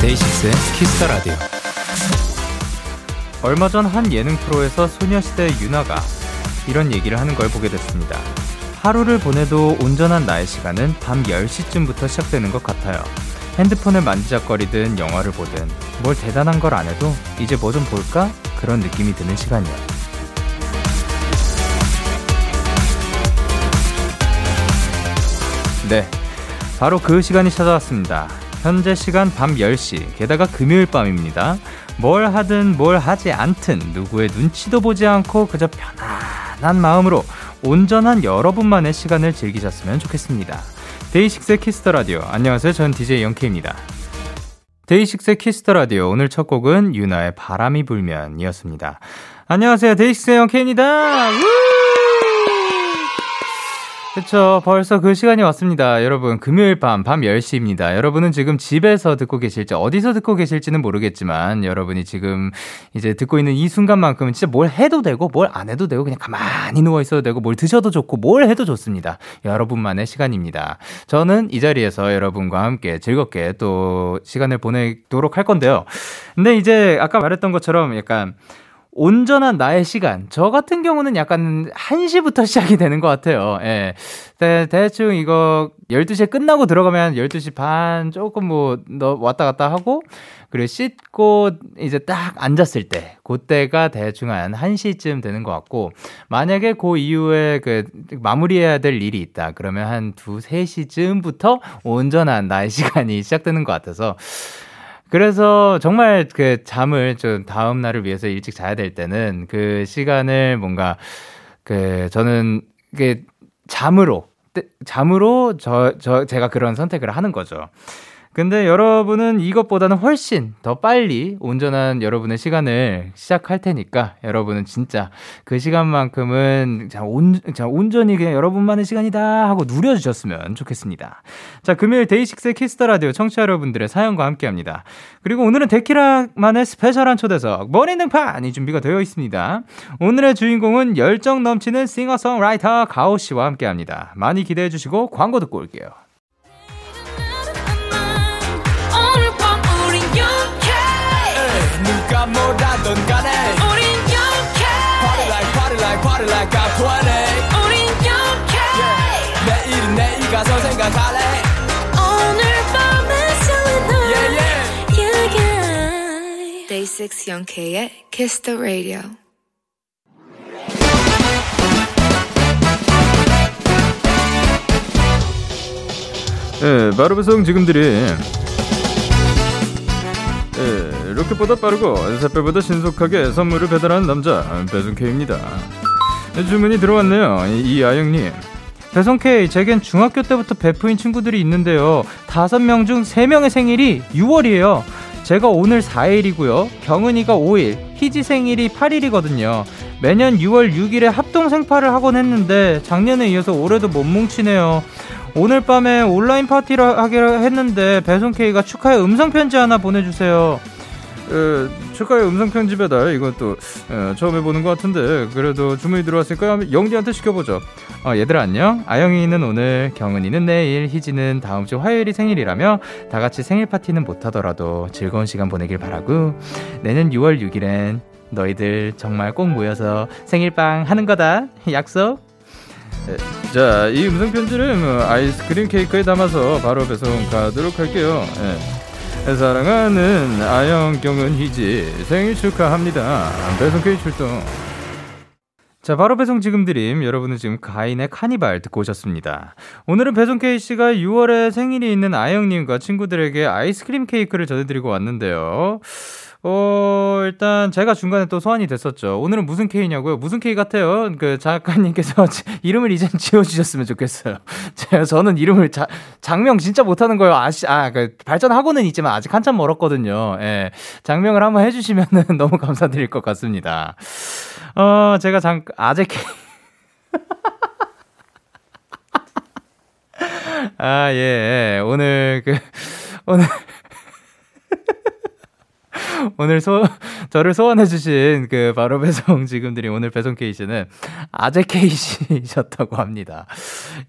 데이식스의 Kiss the Radio. 얼마 전 한 예능 프로에서 소녀시대 윤아가 이런 얘기를 하는 걸 보게 됐습니다. 하루를 보내도 온전한 나의 시간은 밤 10시쯤부터 시작되는 것 같아요. 핸드폰을 만지작거리든 영화를 보든 뭘 대단한 걸 안 해도 이제 뭐 좀 볼까? 그런 느낌이 드는 시간이요. 네. 바로 그 시간이 찾아왔습니다. 현재 시간 밤 10시, 게다가 금요일 밤입니다. 뭘 하든 뭘 하지 않든 누구의 눈치도 보지 않고 그저 편안 한 마음으로 온전한 여러분만의 시간을 즐기셨으면 좋겠습니다. 데이식스의 Kiss the Radio. 안녕하세요. 전 DJ 영케이입니다. 데이식스의 Kiss the Radio. 오늘 첫 곡은 윤아의 바람이 불면이었습니다. 안녕하세요. 데이식스의 영케이입니다. 그쵸. 벌써 그 시간이 왔습니다. 여러분, 금요일 밤, 밤 10시입니다. 여러분은 지금 집에서 듣고 계실지, 어디서 듣고 계실지는 모르겠지만, 여러분이 지금 이제 듣고 있는 이 순간만큼은 진짜 뭘 해도 되고, 뭘 안 해도 되고, 그냥 가만히 누워 있어도 되고, 뭘 드셔도 좋고, 뭘 해도 좋습니다. 여러분만의 시간입니다. 저는 이 자리에서 여러분과 함께 즐겁게 또 시간을 보내도록 할 건데요. 근데 이제 아까 말했던 것처럼 약간, 온전한 나의 시간. 저 같은 경우는 약간 1시부터 시작이 되는 것 같아요. 예. 대, 대충 이거 12시에 끝나고 들어가면 12시 반 조금 뭐, 너 왔다 갔다 하고, 그리고 씻고 이제 딱 앉았을 때, 그때가 대충 한 1시쯤 되는 것 같고, 만약에 그 이후에 그 마무리해야 될 일이 있다. 그러면 한 2, 3시쯤부터 온전한 나의 시간이 시작되는 것 같아서, 그래서 정말 그 잠을 좀 다음 날을 위해서 일찍 자야 될 때는 그 시간을 뭔가 그 저는 그 잠으로 잠으로 저, 저, 제가 그런 선택을 하는 거죠. 근데 여러분은 이것보다는 훨씬 더 빨리 온전한 여러분의 시간을 시작할 테니까 여러분은 진짜 그 시간만큼은 자, 온, 자, 온전히 그냥 여러분만의 시간이다 하고 누려주셨으면 좋겠습니다. 자, 금요일 DAY6의 Kiss the Radio 청취자 여러분들의 사연과 함께 합니다. 그리고 오늘은 데키라만의 special한 초대석 머니 등판이 준비가 되어 있습니다. 오늘의 주인공은 열정 넘치는 싱어송라이터 가오 씨와 함께 합니다. 많이 기대해 주시고 광고 듣고 올게요. 누가 뭐라던 간에 우린 영케 Party like party like party like I'm 20 우린 영케 yeah. 내일은 내일 가서 생각할래 오늘 밤에 설레는 yeah, yeah. yeah, yeah. Day 6 영케의 Kiss the Radio 네, 바로 배송 지금 드림 예, 로켓보다 빠르고 샛별보다 신속하게 선물을 배달하는 남자 배송K입니다. 예, 주문이 들어왔네요. 이아영님. 배송K, 제겐 중학교 때부터 베프인 친구들이 있는데요. 다섯 명 중 세명의 생일이 6월이에요. 제가 오늘 4일이고요. 경은이가 5일, 희지 생일이 8일이거든요. 매년 6월 6일에 합동 생파를 하곤 했는데 작년에 이어서 올해도 못 뭉치네요. 오늘 밤에 온라인 파티를 하기로 했는데 배송 K가 축하의 음성 편지 하나 보내주세요. 에, 축하의 음성 편지 배달 이것도 에, 처음 해보는 것 같은데 그래도 주문이 들어왔으니까 영디한테 시켜보죠. 어, 얘들아 안녕. 아영이는 오늘, 경은이는 내일, 희지는 다음 주 화요일이 생일이라며 다 같이 생일 파티는 못하더라도 즐거운 시간 보내길 바라고 내년 6월 6일엔 너희들 정말 꼭 모여서 생일빵 하는 거다. 약속. 자, 이 음성 편지를 뭐 아이스크림 케이크에 담아서 바로 배송 가도록 할게요. 예. 사랑하는 아영 경은 희지 생일 축하합니다. 배송 케이크 출동. 자, 바로 배송 지금 드림. 여러분은 지금 가인의 카니발 듣고 오셨습니다. 오늘은 배송 케이씨가 6월에 생일이 있는 아영님과 친구들에게 아이스크림 케이크를 전해드리고 왔는데요. 어, 일단 제가 중간에 또 소환이 됐었죠. 오늘은 무슨 K냐고요? 무슨 K 같아요? 그 작가님께서 이름을 이제 지워주셨으면 좋겠어요. 제가 저는 이름을 자, 장명 진짜 못하는 거예요. 아시, 아, 그 발전하고는 있지만 아직 한참 멀었거든요. 예. 장명을 한번 해주시면 너무 감사드릴 것 같습니다. 어, 제가 장, 아재 K. 아, 예, 예. 오늘 그, 오늘. 오늘 소, 저를 소원해주신 그 바로 배송 지금들이 오늘 배송 케이스는 아재 케이스셨다고 합니다.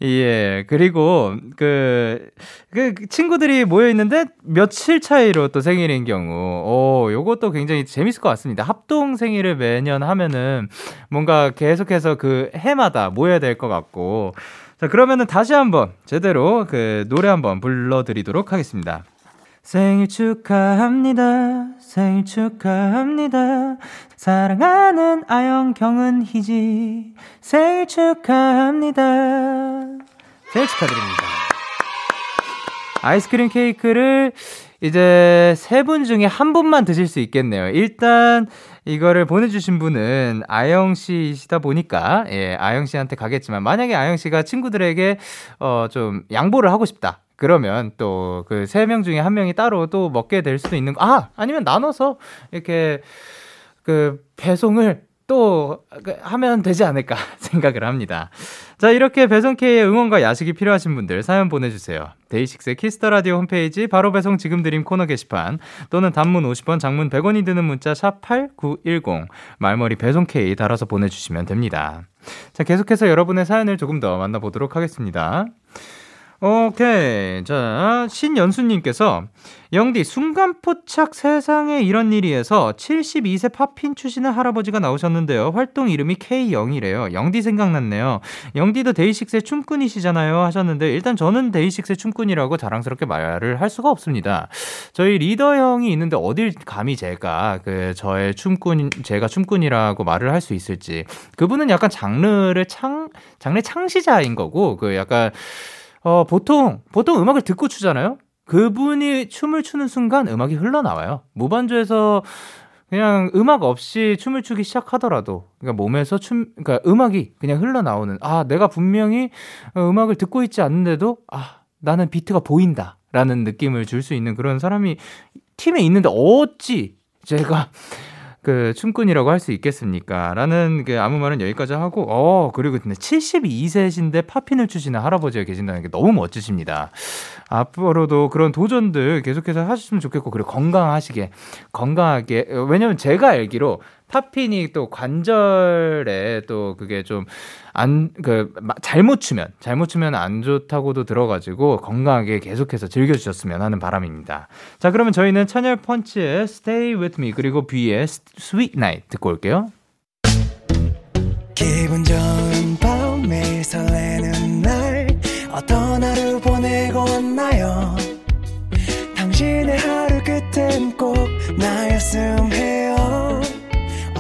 예. 그리고 그, 그 친구들이 모여있는데 며칠 차이로 또 생일인 경우, 오, 요것도 굉장히 재밌을 것 같습니다. 합동 생일을 매년 하면은 뭔가 계속해서 그 해마다 모여야 될 것 같고. 자, 그러면은 다시 한번 제대로 그 노래 한번 불러드리도록 하겠습니다. 생일 축하합니다. 생일 축하합니다. 사랑하는 아영 경은 희지. 생일 축하합니다. 생일 축하드립니다. 아이스크림 케이크를 이제 세 분 중에 한 분만 드실 수 있겠네요. 일단 이거를 보내주신 분은 아영 씨이시다 보니까 예 아영 씨한테 가겠지만 만약에 아영 씨가 친구들에게 어 좀 양보를 하고 싶다. 그러면 또 그 세 명 중에 한 명이 따로 또 먹게 될 수도 있는 거. 아, 아니면 나눠서 이렇게 그 배송을 또그 하면 되지 않을까 생각을 합니다. 자, 이렇게 배송K의 응원과 야식이 필요하신 분들 사연 보내주세요. DAY6의 Kiss the Radio 홈페이지 바로 배송 지금 드림 코너 게시판 또는 단문 50원, 장문 100원이 드는 문자 샵 #8910 말머리 배송K 달아서 보내주시면 됩니다. 자, 계속해서 여러분의 사연을 조금 더 만나보도록 하겠습니다. 오케이. 자, 신연수님께서, 영디, 순간포착 세상에 이런 일이에서 72세 팝핀 추시는 할아버지가 나오셨는데요. 활동 이름이 K0이래요. 영디 생각났네요. 영디도 데이식스의 춤꾼이시잖아요. 하셨는데, 일단 저는 데이식스의 춤꾼이라고 자랑스럽게 말을 할 수가 없습니다. 저희 리더 형이 있는데, 어딜 감히 제가, 그, 저의 춤꾼, 제가 춤꾼이라고 말을 할 수 있을지. 그분은 약간 장르를 창, 장르 창시자인 거고, 그 약간, 어, 보통, 보통 음악을 듣고 추잖아요? 그분이 춤을 추는 순간 음악이 흘러나와요. 무반주에서 그냥 음악 없이 춤을 추기 시작하더라도, 그러니까 몸에서 춤, 그러니까 음악이 그냥 흘러나오는, 아, 내가 분명히 음악을 듣고 있지 않는데도, 아, 나는 비트가 보인다. 라는 느낌을 줄 수 있는 그런 사람이 팀에 있는데 어찌 제가 그 춤꾼이라고 할 수 있겠습니까? 라는 그 아무 말은 여기까지 하고, 어, 그리고 근데 72세신데 팝핀을 추시는 할아버지가 계신다는 게 너무 멋지십니다. 앞으로도 그런 도전들 계속해서 하셨으면 좋겠고, 그리고 건강하시게, 건강하게, 왜냐면 제가 알기로 팝핀이 또 관절에 또 그게 좀 안, 그, 잘못 추면, 잘못 추면 안 좋다고도 들어가지고 건강하게 계속해서 즐겨주셨으면 하는 바람입니다. 자, 그러면 저희는 찬열 펀치의 Stay With Me 그리고 뷔의 Sweet Night 듣고 올게요. 기분 좋은 밤 매일 설레는 날 어떤 하루 보내고 왔나요 당신의 하루 끝엔 꼭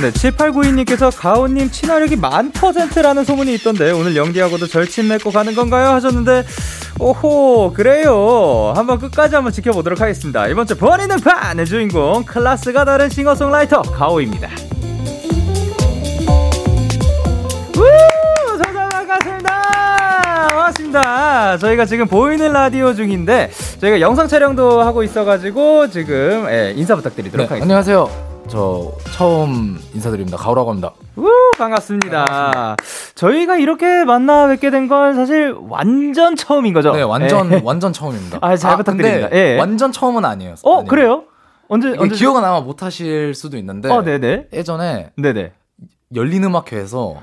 네, 7892님께서 가온님 친화력이 만 퍼센트라는 소문이 있던데 오늘 영디하고도 절친 맺고 가는 건가요? 하셨는데 오호 그래요. 한번 끝까지 한번 지켜보도록 하겠습니다. 이번 주 버리는 판의 주인공 클래스가 다른 싱어송라이터 가오입니다. 우! 반갑습니다. 반갑습니다. 저희가 지금 보이는 라디오 중인데 저희가 영상 촬영도 하고 있어가지고 지금 예, 인사 부탁드리도록 네, 하겠습니다. 안녕하세요 저 처음 인사드립니다. 가오라고 합니다. 우 반갑습니다. 반갑습니다. 저희가 이렇게 만나 뵙게 된 건 사실 완전 처음인 거죠? 네, 완전 네. 완전 처음입니다. 아, 잘 아, 부탁드립니다. 예. 완전 처음은 아니에요. 어, 아니에요. 그래요? 언제 언제 기억은 아마 못 하실 수도 있는데 어, 네네. 예전에 네네. 열린 음악회에서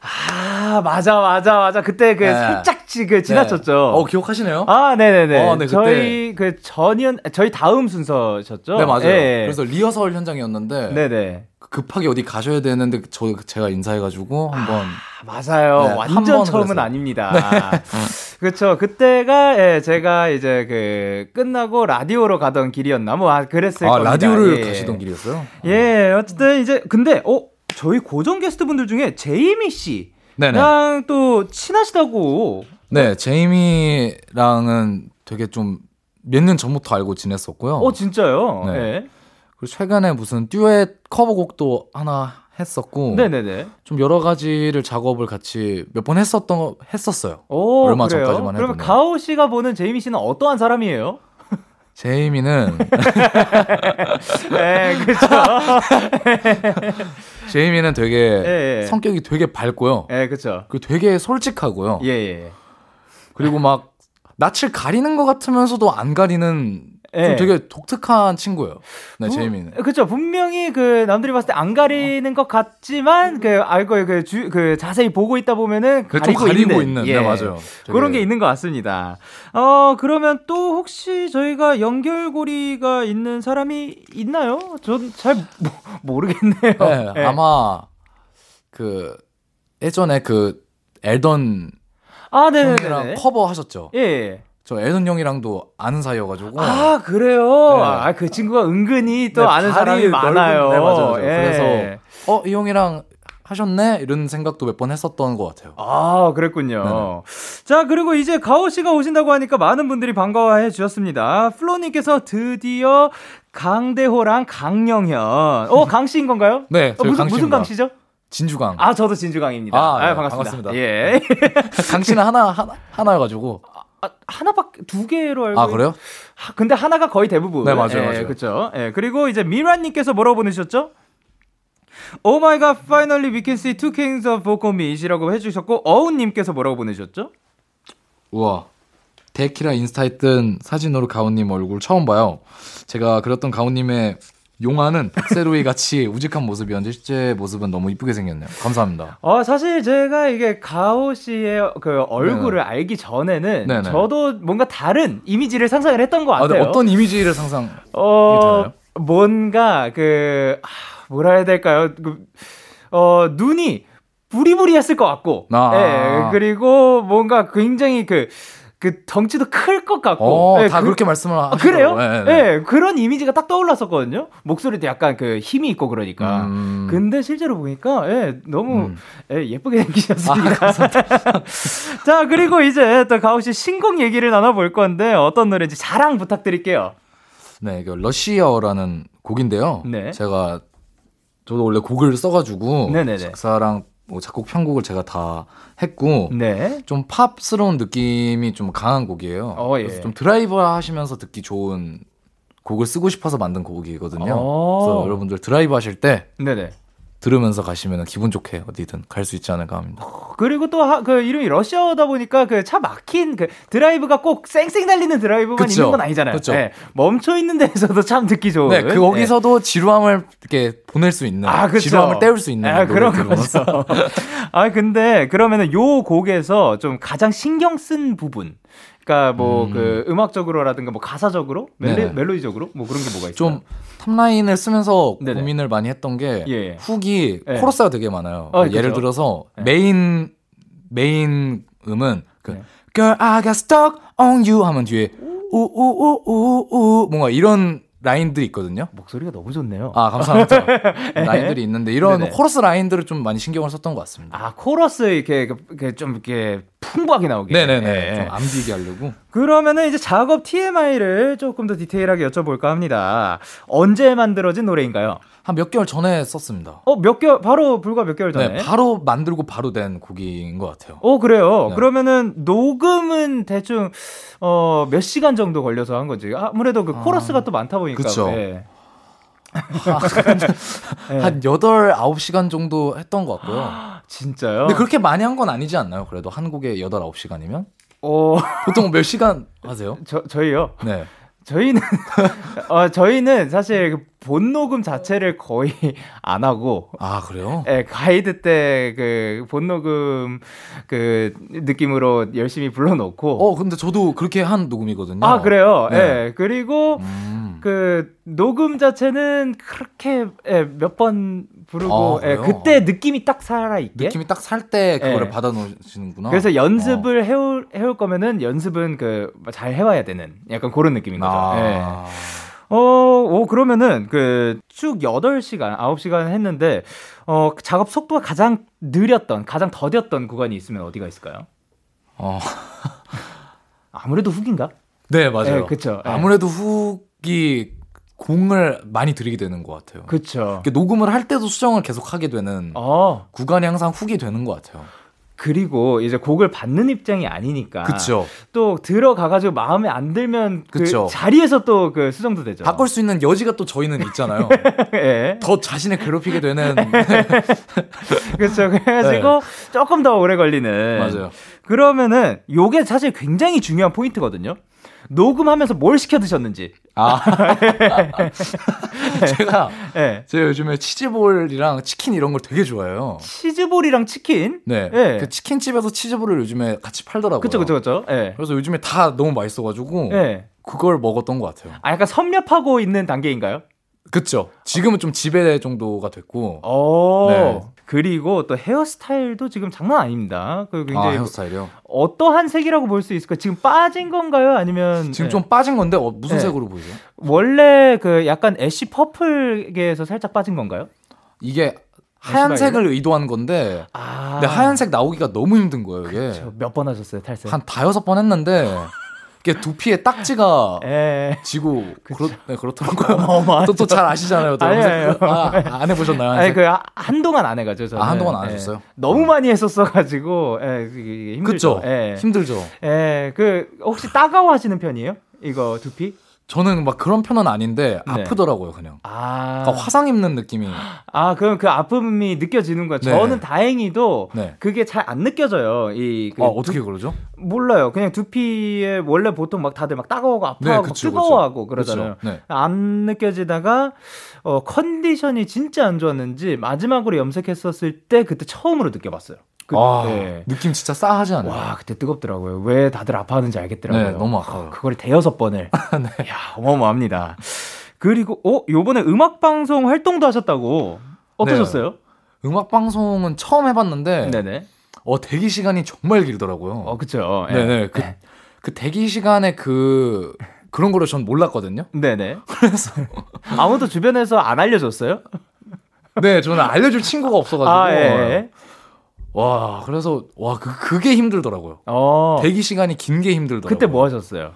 아, 맞아, 맞아, 맞아. 그때 그 네. 살짝 그 지나쳤죠. 네. 어, 기억하시네요? 아, 네네네. 어, 네, 저희 그 전연, 저희 다음 순서셨죠? 네, 맞아요. 네. 그래서 리허설 현장이었는데. 네네. 급하게 어디 가셔야 되는데 저 제가 인사해가지고 한번 아, 맞아요 네, 완전 처음은 그랬어요. 아닙니다 네. 그렇죠 그때가 예, 제가 이제 그 끝나고 라디오로 가던 길이었나 뭐 아, 그랬을 아, 겁니다 라디오를 예. 가시던 길이었어요 예 어쨌든 이제 근데 어 저희 고정 게스트 분들 중에 제이미 씨 네네. 또 친하시다고. 네, 제이미랑은 되게 좀 몇 년 전부터 알고 지냈었고요. 어, 진짜요? 네. 네. 그리고 최근에 무슨 듀엣 커버곡도 하나 했었고 네네네. 좀 여러 가지를 작업을 같이 몇 번 했었던 했었어요. 오, 얼마 그래요? 전까지만 해도. 그러면 가오 씨가 보는 제이미 씨는 어떠한 사람이에요? 제이미는 네, 그렇죠. 제이미는 되게 예, 예. 성격이 되게 밝고요. 예, 그렇죠. 그 되게 솔직하고요. 예, 예. 그리고 막 낯을 가리는 것 같으면서도 안 가리는 네. 되게 독특한 친구예요. 네, 제이미는. 그렇죠. 분명히 그 남들이 봤을 때 안 가리는 어. 것 같지만 그 알고 그, 주, 그 자세히 보고 있다 보면은 그 가리고, 가리고 있는, 있는. 네, 예. 네, 맞아요. 그런 게 있는 것 같습니다. 어 그러면 또 혹시 저희가 연결고리가 있는 사람이 있나요? 전 잘 모르겠네요. 네, 네. 아마 그 예전에 그 엘던 아, 네네네. 커버 하셨죠? 예. 예. 저 애돈 형이랑도 아는 사이여가지고. 아, 그래요? 네. 아, 그 친구가 은근히 또 네, 아는 사람이 많아요. 네, 맞아요. 맞아요. 예. 그래서, 어, 이 형이랑 하셨네? 이런 생각도 몇 번 했었던 것 같아요. 아, 그랬군요. 네네. 자, 그리고 이제 가오 씨가 오신다고 하니까 많은 분들이 반가워해 주셨습니다. 플로님께서 드디어 강대호랑 강영현. 어, 강씨인 건가요? 네. 어, 무슨, 무슨 강씨죠? 진주강. 아, 저도 진주강입니다. 아, 네, 아 반갑습니다. 반갑습니다. 예. 강씨는 하나, 하나, 하나여가지고. 아, 하나밖에 두 개로 알고. 아 그래요? 하, 근데 하나가 거의 대부분. 네 맞아요, 예, 맞아요. 그렇죠. 예, 그리고 이제 미란님께서 뭐라고 보내셨죠? Oh my god finally we can see two kings of vocal meet이라고 해주셨고 어우님께서 뭐라고 보내셨죠? 우와 데키라 인스타에 뜬 사진으로 가온님 얼굴 처음 봐요. 제가 그렸던 가온님의 용화는 박세로이 같이 우직한 모습이었는데 실제 모습은 너무 이쁘게 생겼네요. 감사합니다. 어, 사실 제가 이게 가오 씨의 그 얼굴을 네네. 알기 전에는 네네. 저도 뭔가 다른 이미지를 상상을 했던 것 아, 같아요. 아, 어떤 이미지를 상상? 어, 뭔가 그 아, 뭐라 해야 될까요? 그, 어, 눈이 부리부리했을 것 같고, 아. 예, 그리고 뭔가 굉장히 그 그 덩치도 클 것 같고. 어, 네, 다 그, 렇게 말씀을 하시더라고요. 그래요? 네, 네. 네, 그런 이미지가 딱 떠올랐었거든요. 목소리도 약간 그 힘이 있고 그러니까. 음. 근데 실제로 보니까 예, 너무 음. 예, 예쁘게 생기셨습니다. 아, 자, 그리고 이제 또 가오 씨 신곡 얘기를 나눠볼 건데 어떤 노래인지 자랑 부탁드릴게요. 네, 그 Rush Hour라는 곡인데요. 네. 제가 저도 원래 곡을 써가지고 네네네. 작사랑 뭐 작곡 편곡을 제가 다 했고 네. 좀 팝스러운 느낌이 좀 강한 곡이에요. 어, 예. 그래서 좀 드라이브 하시면서 듣기 좋은 곡을 쓰고 싶어서 만든 곡이거든요. 어. 그래서 여러분들 드라이브 하실 때 네네. 들으면서 가시면 기분 좋게 어디든 갈 수 있지 않을까 합니다. 그리고 또 그 이름이 Rush Hour다 보니까 그 차 막힌 그 드라이브가 꼭 쌩쌩 달리는 드라이브만 그쵸? 있는 건 아니잖아요. 네, 멈춰 있는 데에서도 참 듣기 좋은. 네, 그 거기서도 네. 지루함을 이렇게 보낼 수 있는. 아, 그쵸? 지루함을 때울 수 있는. 아, 그런 거죠. 아, 근데 그러면은 요 곡에서 좀 가장 신경 쓴 부분. 그러니까 뭐그 음. 그 음악적으로라든가 뭐 가사적으로 멜리, 멜로디적으로 뭐 그런 게 뭐가 있어요? 좀 top line을 쓰면서 네네. 고민을 많이 했던 게 예. hook이 예. 코러스가 되게 많아요. 어, 예를 그렇죠. 들어서 예. main main 음은 그 네. Girl I got stuck on you 하면 뒤에 우우우우우 뭔가 이런 라인들이 있거든요. 목소리가 너무 좋네요. 아, 감사합니다. 라인들이 있는데 이런 네네. 코러스 라인들을 좀 많이 신경을 썼던 것 같습니다. 아, 코러스 이렇게, 이렇게 좀 이렇게 풍부하게 나오게. 네네네. 네. 좀 암기게 하려고. 그러면은 이제 작업 TMI를 조금 더 디테일하게 여쭤볼까 합니다. 언제 만들어진 노래인가요? 한 몇 개월 전에 썼습니다. 어, 몇 개월, 바로 불과 몇 개월 전에? 네, 바로 만들고 바로 된 곡인 것 같아요. 어, 그래요? 네. 그러면은 녹음은 대충, 어, 몇 시간 정도 걸려서 한 거지? 아무래도 그 코러스가 아, 또 많다 보니까. 그쵸. 네. 한 8, 9시간 정도 했던 것 같고요. 진짜요? 근데 그렇게 많이 한 건 아니지 않나요? 그래도 한 곡에 8, 9시간이면? 어... 보통 몇 시간 하세요? 저, 저희요? 네. 저희는 어 저희는 사실 그본 녹음 자체를 거의 안 하고 아 그래요? 예, 네, 가이드 때 그 본 녹음 그 느낌으로 열심히 불러놓고 어 근데 저도 그렇게 한 녹음이거든요. 아 그래요? 예. 네. 네. 그리고 음. 그 녹음 자체는 그렇게 예, 몇번 부르고 아, 예, 그때 느낌이 딱 살아 있게 느낌이 딱 살 때 그거를 예. 받아 놓으시는구나. 그래서 연습을 어. 해올 해올 거면은 연습은 그 잘 해와야 되는 약간 그런 느낌인 거죠. 아. 예. 어, 오, 그러면은 그 쭉 8시간, 9시간 했는데 어, 작업 속도가 가장 느렸던, 가장 더뎠던 구간이 있으면 어디가 있을까요? 어. 아무래도 훅인가? 네, 맞아요. 네, 그렇죠. 아무래도 훅 이 공을 많이 들이게 되는 것 같아요. 그렇죠. 녹음을 할 때도 수정을 계속 하게 되는 어. 구간이 항상 훅이 되는 것 같아요. 그리고 이제 곡을 받는 입장이 아니니까 그쵸. 또 들어가가지고 마음에 안 들면 그 그쵸. 자리에서 또 그 수정도 되죠. 바꿀 수 있는 여지가 또 저희는 있잖아요. 네. 더 자신을 괴롭히게 되는. 그렇죠. 그래가지고 네. 조금 더 오래 걸리는. 맞아요. 그러면은 요게 사실 굉장히 중요한 포인트거든요. 녹음하면서 뭘 시켜 드셨는지. 아. 제가 네. 제가 요즘에 치즈볼이랑 치킨 이런 걸 되게 좋아해요. 치즈볼이랑 치킨? 네. 네. 그 치킨집에서 치즈볼을 요즘에 같이 팔더라고요. 그쵸, 그쵸, 그쵸. 네. 그래서 요즘에 다 너무 맛있어가지고 네. 그걸 먹었던 것 같아요. 아, 약간 섭렵하고 있는 단계인가요? 그쵸. 지금은 좀 지배 정도가 됐고. 오. 네. 그리고 또 헤어스타일도 지금 장난 아닙니다. 그 굉장히 아, 헤어스타일이요? 어떠한 색이라고 볼 수 있을까? 지금 빠진 건가요? 아니면 지금 네. 좀 빠진 건데 어, 무슨 네. 색으로 보이죠? 원래 그 약간 애쉬 퍼플계에서 살짝 빠진 건가요? 이게 하얀색을 의도한 건데 아~ 근데 하얀색 나오기가 너무 힘든 거예요, 이게. 몇 번 하셨어요, 탈색? 한 다여섯 번 했는데 이게 두피에 딱지가 에... 지고 그렇, 네, 그렇더라고요. 또또 잘 아시잖아요. 또 아니에요. 아, 안 해보셨나요? 아니 그 한동안 안 해가지고 저는. 아, 한동안 안 하셨어요? 너무 많이 했었어가지고 예, 힘들죠. 예. 힘들죠. 예, 그 혹시 따가워하시는 편이에요? 이거 두피? 저는 막 그런 편은 아닌데 네. 아프더라고요 그냥. 아 그러니까 화상 입는 느낌이. 아 그럼 그 아픔이 느껴지는 거예요. 네. 저는 다행히도 네. 그게 잘 안 느껴져요. 이 그 아, 어떻게 그러죠? 몰라요. 그냥 두피에 원래 보통 막 다들 막 따가워하고 아파하고 네, 그쵸, 뜨거워하고 그쵸. 그러잖아요. 네. 안 느껴지다가 어 컨디션이 진짜 안 좋았는지 마지막으로 염색했었을 때 그때 처음으로 느껴봤어요. 그, 아, 네. 느낌 진짜 싸하지 않아요? 와, 그때 뜨겁더라고요. 왜 다들 아파하는지 알겠더라고요. 네, 너무 아파요. 그걸 대여섯 번을. 네. 야, 어마어마합니다. 그리고, 어, 요번에 음악 방송 활동도 하셨다고. 어떠셨어요? 네. 음악 방송은 처음 해 봤는데. 네네. 어, 대기 시간이 정말 길더라고요. 어, 그쵸. 예. 네네. 그, 네. 그 대기 시간에 그, 그런 거를 전 몰랐거든요. 네네. 그래서. 아무도 주변에서 안 알려줬어요? 네, 저는 알려줄 친구가 없어가지고. 아, 예. 와, 그래서 와, 그 그게 힘들더라고요. 어. 대기 시간이 긴 게 힘들더라고요. 그때 뭐 하셨어요?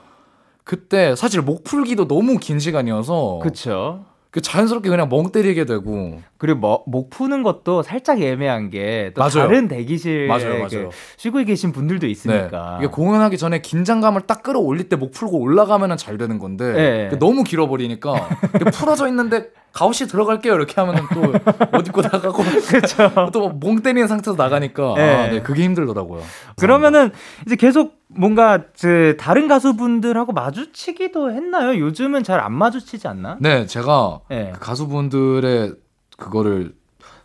그때 사실 목 풀기도 너무 긴 시간이어서 그쵸. 그 자연스럽게 그냥 멍 때리게 되고 그리고 뭐, 목 푸는 것도 살짝 애매한 게 또 다른 대기실 맞아요, 맞아요. 쉬고 계신 분들도 있으니까 네. 이게 공연하기 전에 긴장감을 딱 끌어올릴 때 목 풀고 올라가면은 잘 되는 건데 네. 너무 길어버리니까 풀어져 있는데 가오씨 들어갈게요 이렇게 하면은 또옷 입고 나가고 그렇죠. 또멍 때리는 상태에서 나가니까 네. 아, 네 그게 힘들더라고요. 그러면은 이제 계속 뭔가 그 다른 가수분들하고 마주치기도 했나요? 요즘은 잘 안 마주치지 않나? 네, 제가 네. 그 가수분들의 그거를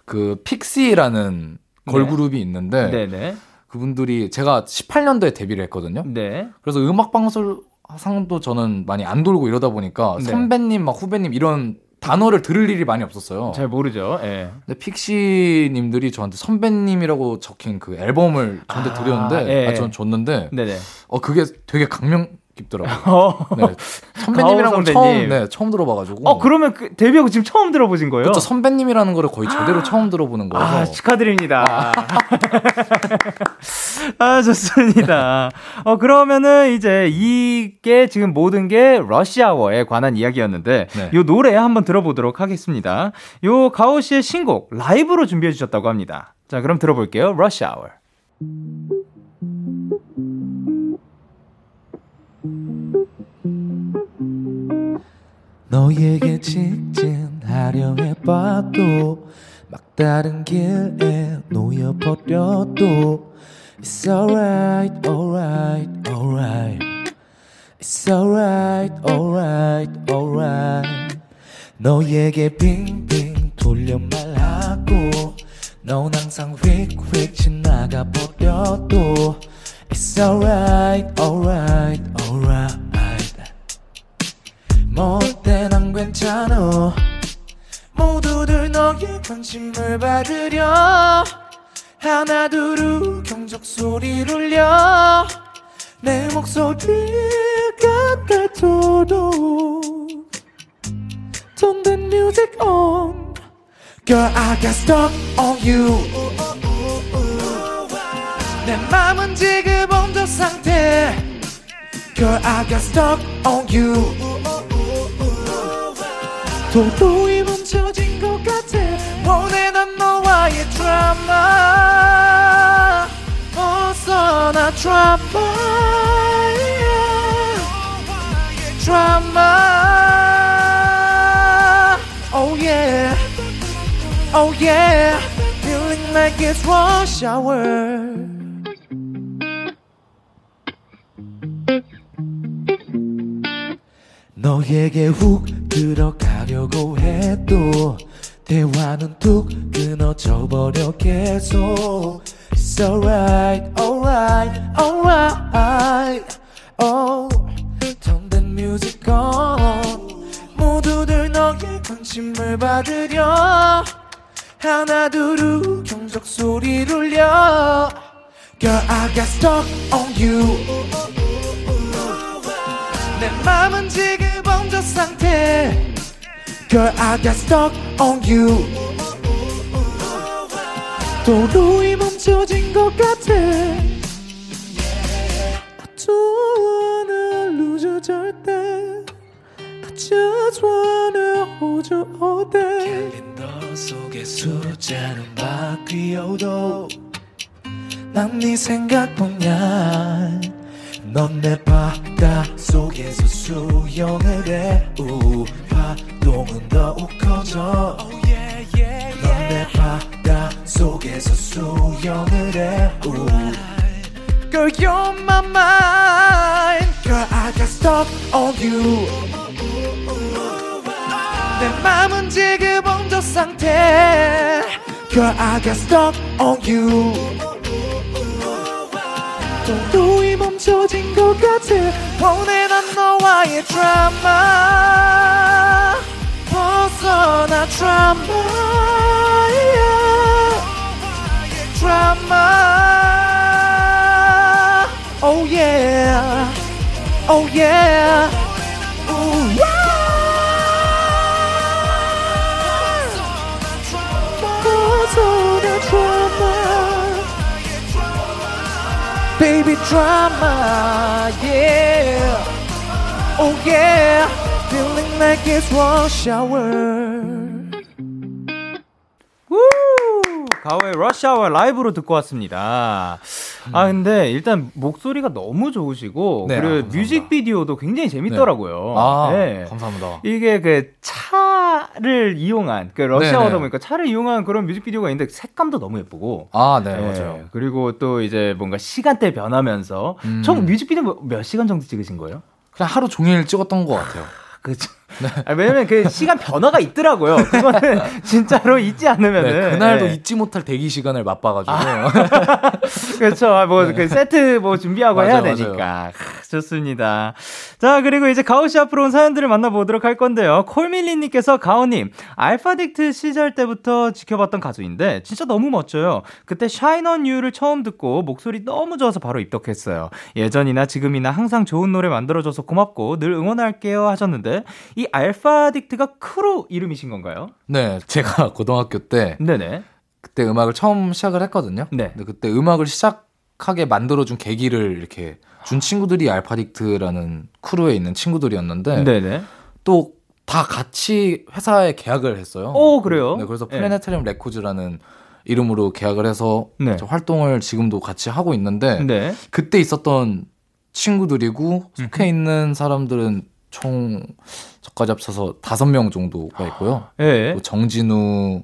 그 픽시라는 걸그룹이 있는데 네네. 네. 그분들이 제가 18년도에 데뷔를 했거든요. 네. 그래서 음악 방송 상도 저는 많이 안 돌고 이러다 보니까 네. 선배님 막 후배님 이런 단어를 들을 일이 많이 없었어요. 잘 모르죠. 예. 근데 픽시님들이 저한테 선배님이라고 적힌 그 앨범을 저한테 아, 드렸는데, 예. 아, 전 줬는데, 네네. 어 그게 되게 강명 깊더라고요. 어. 네. 선배님이라는 걸 처음, 네, 처음 들어봐가지고. 어, 그러면 그 데뷔하고 지금 처음 들어보신 거예요? 그렇죠. 선배님이라는 거를 거의 제대로 아. 처음 들어보는 거예요. 아, 축하드립니다. 아, 좋습니다. 어, 그러면은 이제 이게 지금 모든 게 러시아워에 관한 이야기였는데, 네. 요 노래 한번 들어보도록 하겠습니다. 요 가오 씨의 신곡 라이브로 준비해 주셨다고 합니다. 자, 그럼 들어볼게요. 러시아워. 너에게 직진하려 해봐도 막다른 길에 놓여버려도 It's alright, alright, alright It's alright, alright, alright 너에게 빙빙 돌려 말하고 넌 항상 휙휙 지나가 버려도 It's alright, alright, alright 뭐때난 괜찮아. 모두들 너의 관심을 받으려. 하나 둘 경적 소리를 울려. 내 목소리가 닿도록 Turn the music on Girl I got stuck on you. 내 맘은 지금 온도 상태 Girl I got stuck on you 도도히 멈춰진 것 같아 원해 난 너와의 드라마 벗어나 드라마 드라마 Oh yeah Oh yeah Feeling like it's rush hour 너에게 훅 들어가려고 해도 대화는 툭 끊어져 버려 계속 It's alright, alright, alright Oh, turn the music on 모두들 너의 관심을 받으려 하나 둘 경적 소리 울려 Girl I got stuck on you 내 맘은 지금 멈춰 상태 Girl I got stuck on you 도로이 멈춰진 것 같아 I don't wanna lose you 절대 I just wanna hold you all day 캘린더 속에 숫자는 바뀌어도 난 네 생각뿐이야 넌 내 바다 속에서 수영을 해 우, 파동은 더욱 커져 넌내 바다 속에서 수영을 해 우. Girl you're my mind Girl I got stuck on you 내 맘은 지금 온도 상태 Girl I got stuck on you 도도히 멈춰진 것 같아. 원해 난 너와의 드라마. 벗어나 드라마 드라마. Oh yeah. Oh yeah baby drama, yeah. Oh yeah, feeling like it's rush hour. 가오의 러시아와 라이브로 듣고 왔습니다. 아 근데 일단 목소리가 너무 좋으시고 네, 그리고 아, 뮤직비디오도 굉장히 재밌더라고요. 네. 아, 네. 감사합니다. 이게 그 차 를 이용한 그 러시아어다 네, 네. 보니까 차를 이용한 그런 뮤직비디오가 있는데 색감도 너무 예쁘고. 아, 네, 네. 맞아요. 그리고 또 이제 뭔가 시간대 변하면서 음. 총 뮤직비디오 몇 시간 정도 찍으신 거예요? 그냥 하루 종일 찍었던 것 같아요. 그죠. 네. 아, 왜냐면 그 시간 변화가 있더라고요. 그거는 진짜로 잊지 않으면은. 네, 그날도 네. 잊지 못할 대기 시간을 맛봐가지고. 아, 그렇죠. 아, 뭐, 그 세트 뭐 준비하고 맞아요, 해야 되니까. 좋습니다. 자, 그리고 이제 가오 씨 앞으로 온 사연들을 만나보도록 할 건데요. 콜밀리님께서 가오님, 알파딕트 시절 때부터 지켜봤던 가수인데, 진짜 너무 멋져요. 그때 온 유를 처음 듣고 목소리 너무 좋아서 바로 입덕했어요. 예전이나 지금이나 항상 좋은 노래 만들어줘서 고맙고 늘 응원할게요 하셨는데, 이이 알파 딕트가 크루 이름이신 건가요? 네, 제가 고등학교 때 네네. 그때 음악을 처음 시작을 했거든요. 네. 근데 그때 음악을 시작하게 만들어준 계기를 이렇게 준 친구들이 알파딕트라는 crew에 있는 친구들이었는데 네네. 또 다 같이 회사에 계약을 했어요. 오, 그래요? 네, 그래서 Planetarium 네. Records라는 이름으로 계약을 해서 네. 활동을 지금도 같이 하고 있는데 네. 그때 있었던 친구들이고 속해 있는 사람들은 총 저까지 합쳐서 다섯 명 정도가 있고요. 네. 정진우,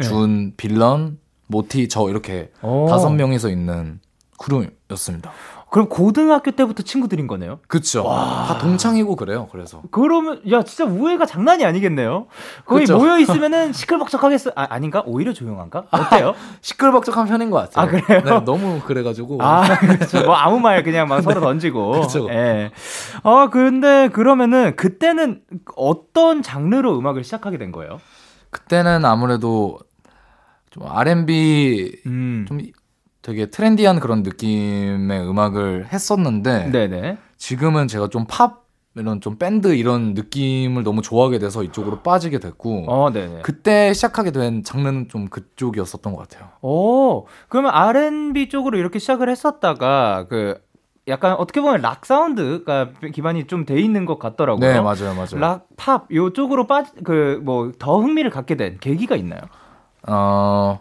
준, 네. 빌런, 모티, 저 이렇게 다섯 명이서 있는 크루였습니다. 그럼 고등학교 때부터 친구들인 거네요? 그쵸. 와. 다 동창이고 그래요, 그래서. 그러면, 야, 진짜 우애가 장난이 아니겠네요? 거의 그쵸? 모여있으면은 시끌벅적하겠어. 아, 아닌가? 오히려 조용한가? 어때요? 시끌벅적한 편인 것 같아요. 아, 그래요? 네, 너무 그래가지고. 아, 그렇죠. 뭐 아무 말 그냥 막 서로 네. 던지고. 그쵸. 예. 어, 근데 그러면은 그때는 어떤 장르로 음악을 시작하게 된 거예요? 그때는 아무래도 좀 R&B 음. 좀 되게 트렌디한 그런 느낌의 음악을 했었는데 네네. 지금은 제가 좀 팝 이런 좀 밴드 이런 느낌을 너무 좋아하게 돼서 이쪽으로 빠지게 됐고 어, 그때 시작하게 된 장르는 좀 그쪽이었었던 것 같아요. 오, 그러면 R&B 쪽으로 이렇게 시작을 했었다가 그 약간 어떻게 보면 락 사운드가 기반이 좀 돼 있는 것 같더라고요. 네, 맞아요, 맞아요. 락, 팝 요쪽으로 빠지 그 뭐 더 흥미를 갖게 된 계기가 있나요? 어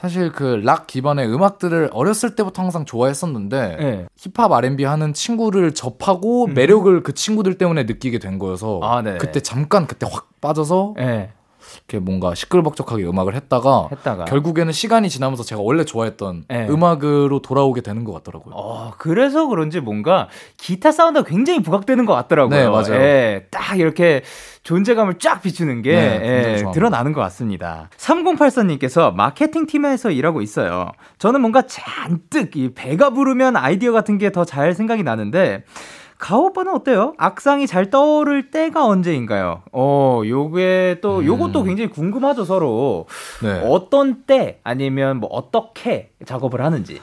사실 그 락 기반의 음악들을 어렸을 때부터 항상 좋아했었는데 네. 힙합 R&B 하는 친구를 접하고 음. 매력을 그 친구들 때문에 느끼게 된 거여서 아, 네. 그때 잠깐 그때 확 빠져서 네. 이렇게 뭔가 시끌벅적하게 음악을 했다가, 했다가, 결국에는 시간이 지나면서 제가 원래 좋아했던 네. 음악으로 돌아오게 되는 것 같더라고요. 어, 그래서 그런지 뭔가 기타 사운드가 굉장히 부각되는 것 같더라고요. 네, 맞아요. 예, 딱 이렇게 존재감을 쫙 비추는 게 네, 예, 드러나는 것 같습니다. 3084님께서 마케팅 팀에서 일하고 있어요. 저는 뭔가 잔뜩 이 배가 부르면 아이디어 같은 게 더 잘 생각이 나는데 가오 오빠는 어때요? 악상이 잘 떠오를 때가 언제인가요? 어, 요게 또, 음. 요것도 굉장히 궁금하죠, 서로. 네. 어떤 때, 아니면 뭐, 어떻게 작업을 하는지.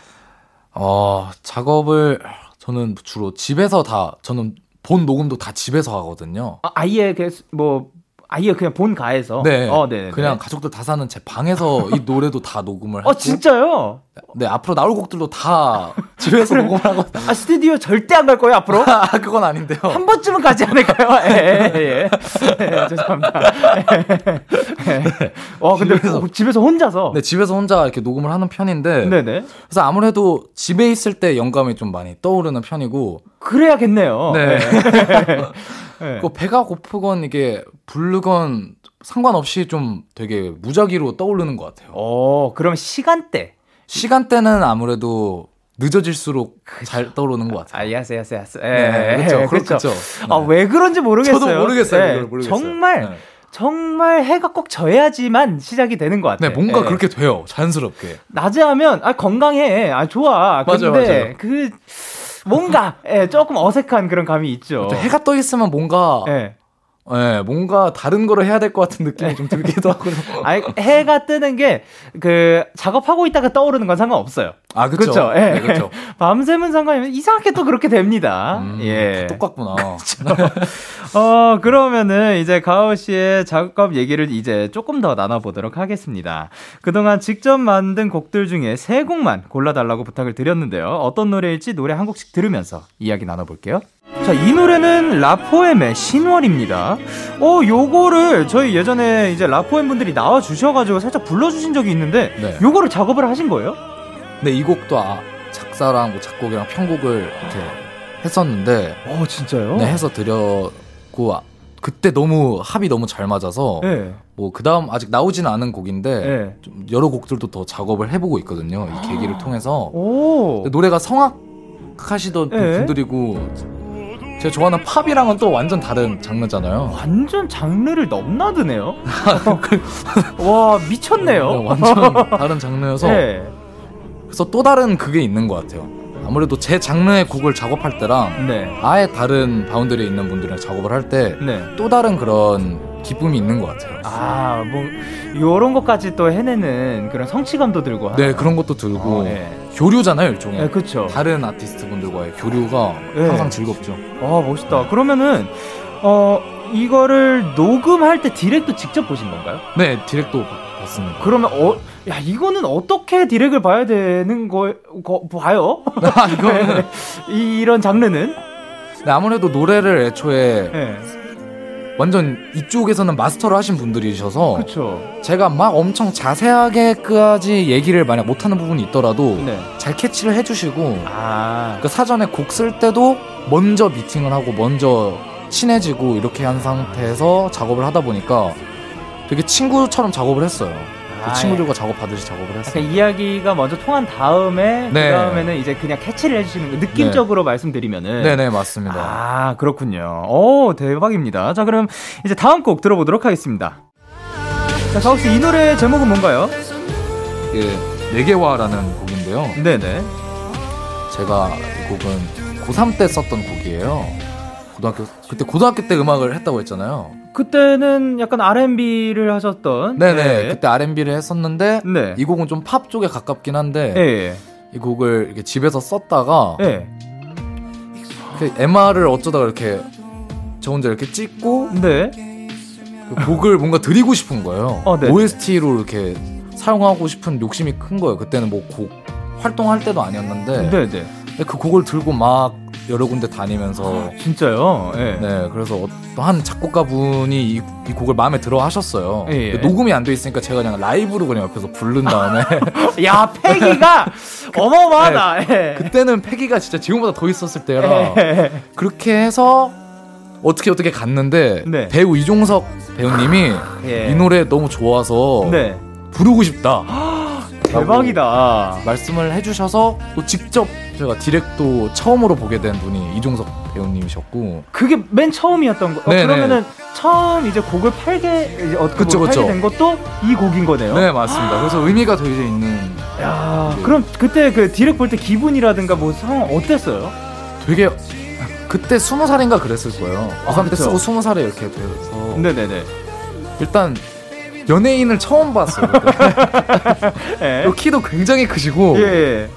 어, 작업을 저는 주로 집에서 다, 저는 본 녹음도 다 집에서 하거든요. 아, 아예, 뭐, 아예 그냥 본가에서. 네. 어, 네. 그냥 가족들 다 사는 제 방에서 이 노래도 다 녹음을 하고. 어, 진짜요? 네, 앞으로 나올 곡들도 다 집에서 녹음을 하고. 아, 스튜디오 절대 안 갈 거예요, 앞으로? 아, 그건 아닌데요. 한 번쯤은 가지 않을까요? 예, 예, 예. 예 죄송합니다. 예. 네. 와, 근데 집에서, 집에서 혼자서? 네, 집에서 혼자 이렇게 녹음을 하는 편인데. 네네. 그래서 아무래도 집에 있을 때 영감이 좀 많이 떠오르는 편이고. 그래야겠네요. 네. 네. 그 배가 고프건 이게 부르건 상관없이 좀 되게 무작위로 떠오르는 것 같아요. 어, 그럼 시간대. 시간대는 아무래도 늦어질수록 잘 떠오르는 것 같아요. 아, 야스, 야스, 야스. 예, 네, 그렇죠. 예, 그렇죠. 네. 아, 왜 그런지 모르겠어요. 저도 모르겠어요. 네. 모르겠어요. 정말, 네. 정말 해가 꼭 져야지만 시작이 되는 것 같아요. 네, 뭔가 예. 그렇게 돼요. 자연스럽게. 낮에 하면, 아, 건강해. 아, 좋아. 근데, 맞아, 맞아. 그, 뭔가 예, 조금 어색한 그런 감이 있죠. 해가 떠 있으면 뭔가 예. 예, 뭔가 다른 거를 해야 될 것 같은 느낌이 좀 들기도 하고. 아니, 해가 뜨는 게, 그, 작업하고 있다가 떠오르는 건 상관없어요. 아. 그쵸. 예. 네, 그쵸. 밤샘은 상관이면 이상하게 또 그렇게 됩니다. 음, 예. 똑같구나. 어, 그러면은 이제 가오 씨의 작업 얘기를 이제 조금 더 나눠 보도록 하겠습니다. 그동안 직접 만든 곡들 중에 세 곡만 골라 달라고 부탁을 드렸는데요. 어떤 노래일지 노래 한 곡씩 들으면서 이야기 나눠 볼게요. 자, 이 노래는 라포엠의 신월입니다. 어, 요거를 저희 예전에 이제 라포엠 분들이 나와 주셔 가지고 살짝 불러 주신 적이 있는데, 네. 요거를 작업을 하신 거예요? 네, 이 곡도 아, 작사랑 뭐 작곡이랑 편곡을 이렇게 했었는데, 어, 진짜요? 네, 해서 드렸고, 아, 그때 너무 합이 너무 잘 맞아서, 네. 뭐, 그 다음 아직 나오지는 않은 곡인데, 네. 좀 여러 곡들도 더 작업을 해보고 있거든요. 이 계기를 통해서. 노래가 성악하시던 네. 분들이고, 제가 좋아하는 팝이랑은 또 완전 다른 장르잖아요. 완전 장르를 넘나드네요. 와 미쳤네요. 네, 완전 다른 장르여서 네. 그래서 또 다른 그게 있는 것 같아요. 아무래도 제 장르의 곡을 작업할 때랑 네. 아예 다른 바운드리에 있는 분들이랑 작업을 할 때또 네. 다른 그런 기쁨이 있는 것 같아요. 아, 뭐 요런 것까지 또 해내는 그런 성취감도 들고. 네, 그런 것도 들고. 어, 네. 교류잖아요, 일종의. 네, 그렇죠. 다른 아티스트 분들과의 교류가 네. 항상 즐겁죠. 아, 멋있다. 그러면은 어 이거를 녹음할 때 디렉도 직접 보신 건가요? 네, 디렉도 봤습니다. 그러면 어, 야 이거는 어떻게 디렉을 봐야 되는 거, 거 봐요? 아, 이거는 이런 장르는? 네, 아무래도 노래를 애초에 네. 완전 이쪽에서는 마스터를 하신 분들이셔서 그쵸. 제가 막 엄청 자세하게까지 얘기를 만약 못하는 부분이 있더라도 네. 잘 캐치를 해주시고 아. 그 사전에 곡 쓸 때도 먼저 미팅을 하고 먼저 친해지고 이렇게 한 상태에서 작업을 하다 보니까 되게 친구처럼 작업을 했어요. 그 친구들과 작업하듯이 작업을 했어요. 이야기가 먼저 통한 다음에 네. 그 다음에는 이제 그냥 캐치를 해주시는 거 느낌적으로 네. 말씀드리면은 네네 맞습니다. 아 그렇군요. 오 대박입니다. 자 그럼 이제 다음 곡 들어보도록 하겠습니다. 자 가우 씨이 노래 제목은 뭔가요? 이게 내게와라는 곡인데요. 네네. 제가 이 곡은 고3 때 썼던 곡이에요. 고등학교 그때 고등학교 때 음악을 했다고 했잖아요. 그때는 약간 R&B를 하셨던. 네네. 네. 그때 R&B를 했었는데 네. 이 곡은 좀 팝 쪽에 가깝긴 한데 네. 이 곡을 이렇게 집에서 썼다가 네. MR을 어쩌다가 이렇게 저 혼자 이렇게 찍고 네. 그 곡을 뭔가 드리고 싶은 거예요. 어, 네. OST로 이렇게 사용하고 싶은 욕심이 큰 거예요. 그때는 뭐 곡 활동할 때도 아니었는데 네, 네. 그 곡을 들고 막 여러 군데 다니면서 아, 진짜요? 네. 네 그래서 한 작곡가 분이 이, 이, 곡을 마음에 들어 하셨어요. 예, 예. 녹음이 안 돼 있으니까 제가 그냥 라이브로 그냥 옆에서 부른 다음에 야 패기가 어마어마하다. 네, 그때는 패기가 진짜 지금보다 더 있었을 때라 예. 그렇게 해서 어떻게 어떻게 갔는데 네. 배우 이종석 배우님이 예. 이 노래 너무 좋아서 네. 부르고 싶다. 대박이다. 말씀을 해주셔서 또 직접 제가 디렉도 처음으로 보게 된 분이 이종석 배우님이셨고 그게 맨 처음이었던 거. 어, 그러면은 처음 이제 곡을 팔게 어떻게 그쵸, 그쵸. 팔게 된 것도 이 곡인 거네요. 네 맞습니다. 그래서 의미가 되게 있는. 야 네. 그럼 그때 그 디렉 볼 때 기분이라든가 뭐 상황 어땠어요? 되게 그때 스무 살인가 그랬을 거예요. 고3 아, 때 쓰고 스무 살에 이렇게 돼서. 네네네. 일단 연예인을 처음 봤어요. 네. 키도 굉장히 크시고 예, 예.